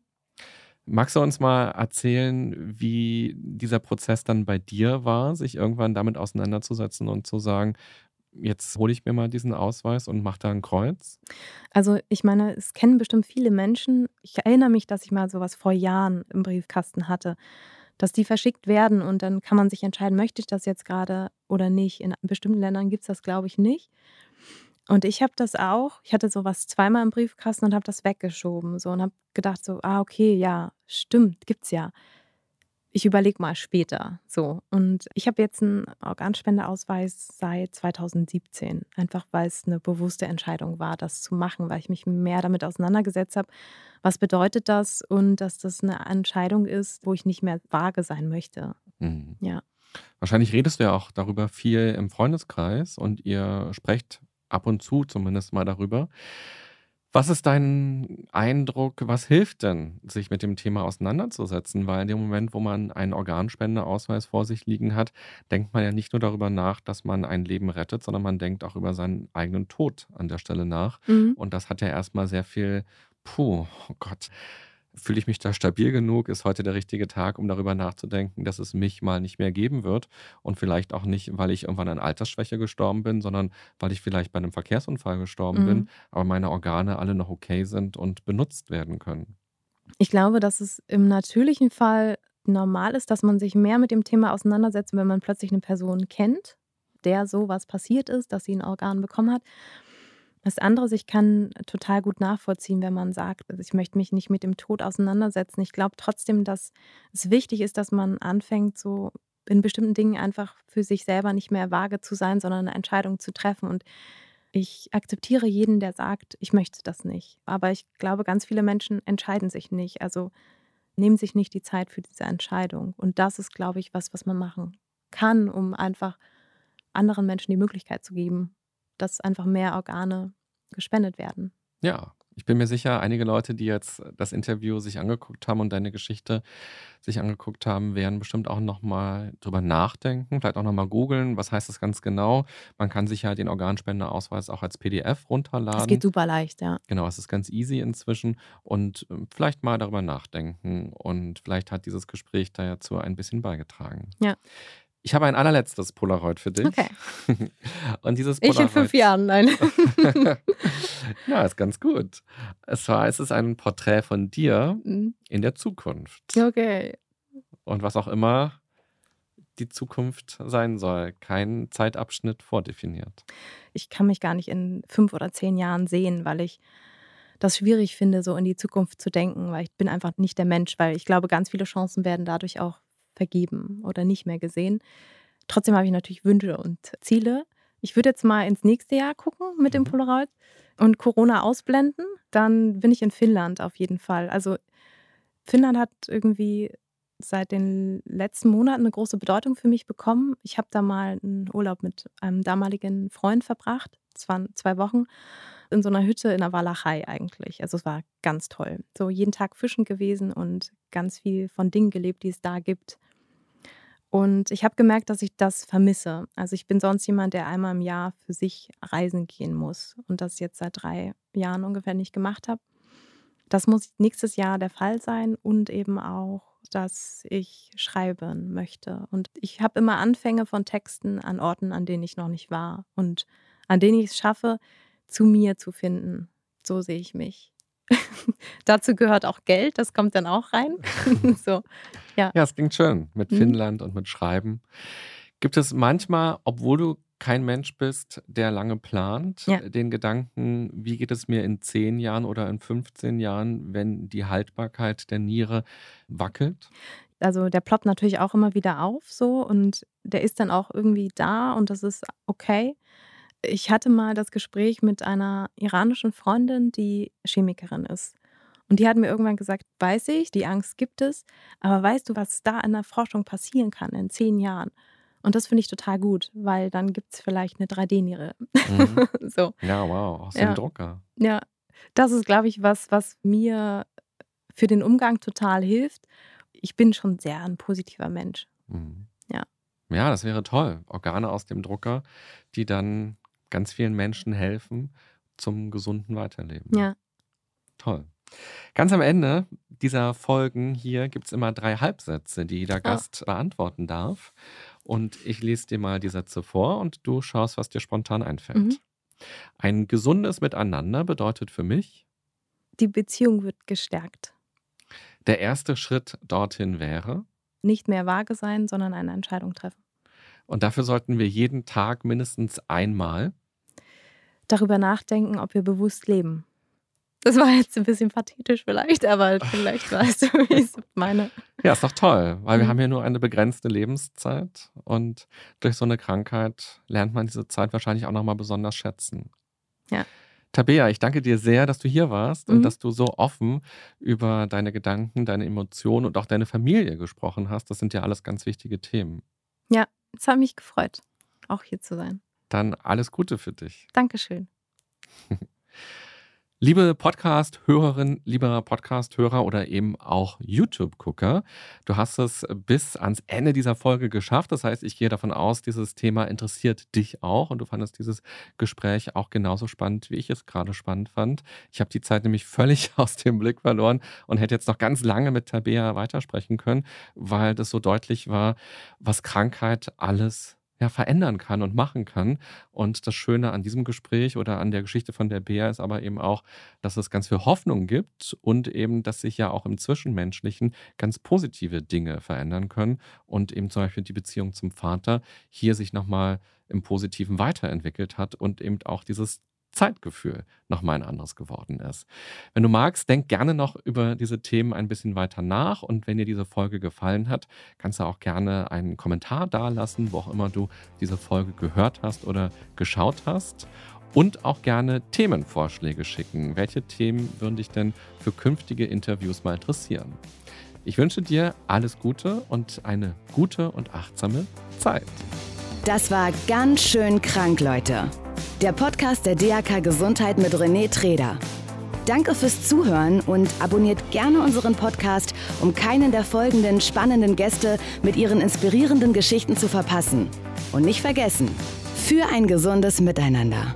Magst du uns mal erzählen, wie dieser Prozess dann bei dir war, sich irgendwann damit auseinanderzusetzen und zu sagen, jetzt hole ich mir mal diesen Ausweis und mache da ein Kreuz? Also ich meine, es kennen bestimmt viele Menschen. Ich erinnere mich, dass ich mal sowas vor Jahren im Briefkasten hatte, dass die verschickt werden und dann kann man sich entscheiden, möchte ich das jetzt gerade oder nicht. In bestimmten Ländern gibt es das, glaube ich, nicht. Und ich habe das auch, ich hatte sowas zweimal im Briefkasten und habe das weggeschoben so und habe gedacht so, ah okay, ja, stimmt, gibt's ja ich überlege mal später. So. Und ich habe jetzt einen Organspendeausweis seit 2017. Einfach weil es eine bewusste Entscheidung war, das zu machen, weil ich mich mehr damit auseinandergesetzt habe. Was bedeutet das? Und dass das eine Entscheidung ist, wo ich nicht mehr vage sein möchte. Mhm. Ja. Wahrscheinlich redest du ja auch darüber viel im Freundeskreis und ihr sprecht ab und zu zumindest mal darüber. Was ist dein Eindruck, was hilft denn, sich mit dem Thema auseinanderzusetzen? Weil in dem Moment, wo man einen Organspendeausweis vor sich liegen hat, denkt man ja nicht nur darüber nach, dass man ein Leben rettet, sondern man denkt auch über seinen eigenen Tod an der Stelle nach. Mhm. Und das hat ja erstmal sehr viel, puh, oh Gott, Fühle ich mich da stabil genug? Ist heute der richtige Tag, um darüber nachzudenken, dass es mich mal nicht mehr geben wird? Und vielleicht auch nicht, weil ich irgendwann an Altersschwäche gestorben bin, sondern weil ich vielleicht bei einem Verkehrsunfall gestorben mhm. bin, aber meine Organe alle noch okay sind und benutzt werden können. Ich glaube, dass es im natürlichen Fall normal ist, dass man sich mehr mit dem Thema auseinandersetzt, wenn man plötzlich eine Person kennt, der so was passiert ist, dass sie ein Organ bekommen hat. Das andere ich kann total gut nachvollziehen, wenn man sagt, also ich möchte mich nicht mit dem Tod auseinandersetzen. Ich glaube trotzdem, dass es wichtig ist, dass man anfängt, so in bestimmten Dingen einfach für sich selber nicht mehr vage zu sein, sondern eine Entscheidung zu treffen. Und ich akzeptiere jeden, der sagt, ich möchte das nicht. Aber ich glaube, ganz viele Menschen entscheiden sich nicht. Also nehmen sich nicht die Zeit für diese Entscheidung. Und das ist, glaube ich, was, was man machen kann, um einfach anderen Menschen die Möglichkeit zu geben, dass einfach mehr Organe gespendet werden. Ja, ich bin mir sicher, einige Leute, die jetzt das Interview sich angeguckt haben und deine Geschichte sich angeguckt haben, werden bestimmt auch nochmal drüber nachdenken, vielleicht auch nochmal googeln, was heißt das ganz genau. Man kann sich ja den Organspendeausweis auch als PDF runterladen. Das geht super leicht, ja. Genau, es ist ganz easy inzwischen und ähm, vielleicht mal darüber nachdenken und vielleicht hat dieses Gespräch dazu ein bisschen beigetragen. Ja. Ich habe ein allerletztes Polaroid für dich. Okay. Und dieses Polaroid. Ich in fünf Jahren, nein. ja, ist ganz gut. Es war, es ist ein Porträt von dir mhm. in der Zukunft. Okay. Und was auch immer die Zukunft sein soll. Kein Zeitabschnitt vordefiniert. Ich kann mich gar nicht in fünf oder zehn Jahren sehen, weil ich das schwierig finde, so in die Zukunft zu denken, weil ich bin einfach nicht der Mensch, weil ich glaube, ganz viele Chancen werden dadurch auch vergeben oder nicht mehr gesehen. Trotzdem habe ich natürlich Wünsche und Ziele. Ich würde jetzt mal ins nächste Jahr gucken mit dem mhm. Polaroid und Corona ausblenden. Dann bin ich in Finnland auf jeden Fall. Also Finnland hat irgendwie seit den letzten Monaten eine große Bedeutung für mich bekommen. Ich habe da mal einen Urlaub mit einem damaligen Freund verbracht. Es zwei Wochen in so einer Hütte in der Walachei eigentlich. Also es war ganz toll. So jeden Tag fischen gewesen und ganz viel von Dingen gelebt, die es da gibt. Und ich habe gemerkt, dass ich das vermisse. Also ich bin sonst jemand, der einmal im Jahr für sich reisen gehen muss und das jetzt seit drei Jahren ungefähr nicht gemacht habe. Das muss nächstes Jahr der Fall sein und eben auch, dass ich schreiben möchte. Und ich habe immer Anfänge von Texten an Orten, an denen ich noch nicht war und an denen ich es schaffe, zu mir zu finden. So sehe ich mich. Dazu gehört auch Geld, das kommt dann auch rein. so, ja. ja, es klingt schön mit mhm. Finnland und mit Schreiben. Gibt es manchmal, obwohl du kein Mensch bist, der lange plant, ja. den Gedanken, wie geht es mir in 10 Jahren oder in 15 Jahren, wenn die Haltbarkeit der Niere wackelt? Also der ploppt natürlich auch immer wieder auf so und der ist dann auch irgendwie da und das ist okay. Ich hatte mal das Gespräch mit einer iranischen Freundin, die Chemikerin ist. Und die hat mir irgendwann gesagt, weiß ich, die Angst gibt es, aber weißt du, was da in der Forschung passieren kann in zehn Jahren? Und das finde ich total gut, weil dann gibt es vielleicht eine 3D-Niere. Mhm. so. Ja, wow, aus dem Ja. Drucker. Ja, das ist, glaube ich, was, was mir für den Umgang total hilft. Ich bin schon sehr ein positiver Mensch. Mhm. Ja. Ja, das wäre toll. Organe aus dem Drucker, die dann ganz vielen Menschen helfen zum gesunden Weiterleben. Ja. Toll. Ganz am Ende dieser Folgen hier gibt es immer drei Halbsätze, die jeder Ah. Gast beantworten darf. Und ich lese dir mal die Sätze vor und du schaust, was dir spontan einfällt. Mhm. Ein gesundes Miteinander bedeutet für mich, Die Beziehung wird gestärkt. der erste Schritt dorthin wäre, Nicht mehr vage sein, sondern eine Entscheidung treffen. und dafür sollten wir jeden Tag mindestens einmal Darüber nachdenken, ob wir bewusst leben. Das war jetzt ein bisschen pathetisch vielleicht, aber vielleicht weißt du, wie ich es meine. Ja, ist doch toll, weil wir Mhm. haben ja nur eine begrenzte Lebenszeit und durch so eine Krankheit lernt man diese Zeit wahrscheinlich auch nochmal besonders schätzen. Ja. Tabea, ich danke dir sehr, dass du hier warst und Mhm. dass du so offen über deine Gedanken, deine Emotionen und auch deine Familie gesprochen hast. Das sind ja alles ganz wichtige Themen. Es hat mich gefreut, auch hier zu sein. Dann alles Gute für dich. Dankeschön. Liebe Podcast-Hörerin, lieber Podcast-Hörer oder eben auch YouTube-Gucker, du hast es bis ans Ende dieser Folge geschafft. Das heißt, ich gehe davon aus, dieses Thema interessiert dich auch und du fandest dieses Gespräch auch genauso spannend, wie ich es gerade spannend fand. Ich habe die Zeit nämlich völlig aus dem Blick verloren und hätte jetzt noch ganz lange mit Tabea weitersprechen können, weil das so deutlich war, was Krankheit alles ja, verändern kann und machen kann. Und das Schöne an diesem Gespräch oder an der Geschichte von der Bea ist aber eben auch, dass es ganz viel Hoffnung gibt und eben, dass sich ja auch im Zwischenmenschlichen ganz positive Dinge verändern können und eben zum Beispiel die Beziehung zum Vater hier sich nochmal im Positiven weiterentwickelt hat und eben auch dieses Zeitgefühl nochmal ein anderes geworden ist. Wenn du magst, denk gerne noch über diese Themen ein bisschen weiter nach und wenn dir diese Folge gefallen hat, kannst du auch gerne einen Kommentar dalassen, wo auch immer du diese Folge gehört hast oder geschaut hast. Und auch gerne Themenvorschläge schicken. Welche Themen würden dich denn für künftige Interviews mal interessieren? Ich wünsche dir alles Gute und eine gute und achtsame Zeit. Das war ganz schön krank, Leute. Der Podcast der DAK Gesundheit mit René Treder. Danke fürs Zuhören und abonniert gerne unseren Podcast, um keinen der folgenden spannenden Gäste mit ihren inspirierenden Geschichten zu verpassen. Und nicht vergessen, für ein gesundes Miteinander.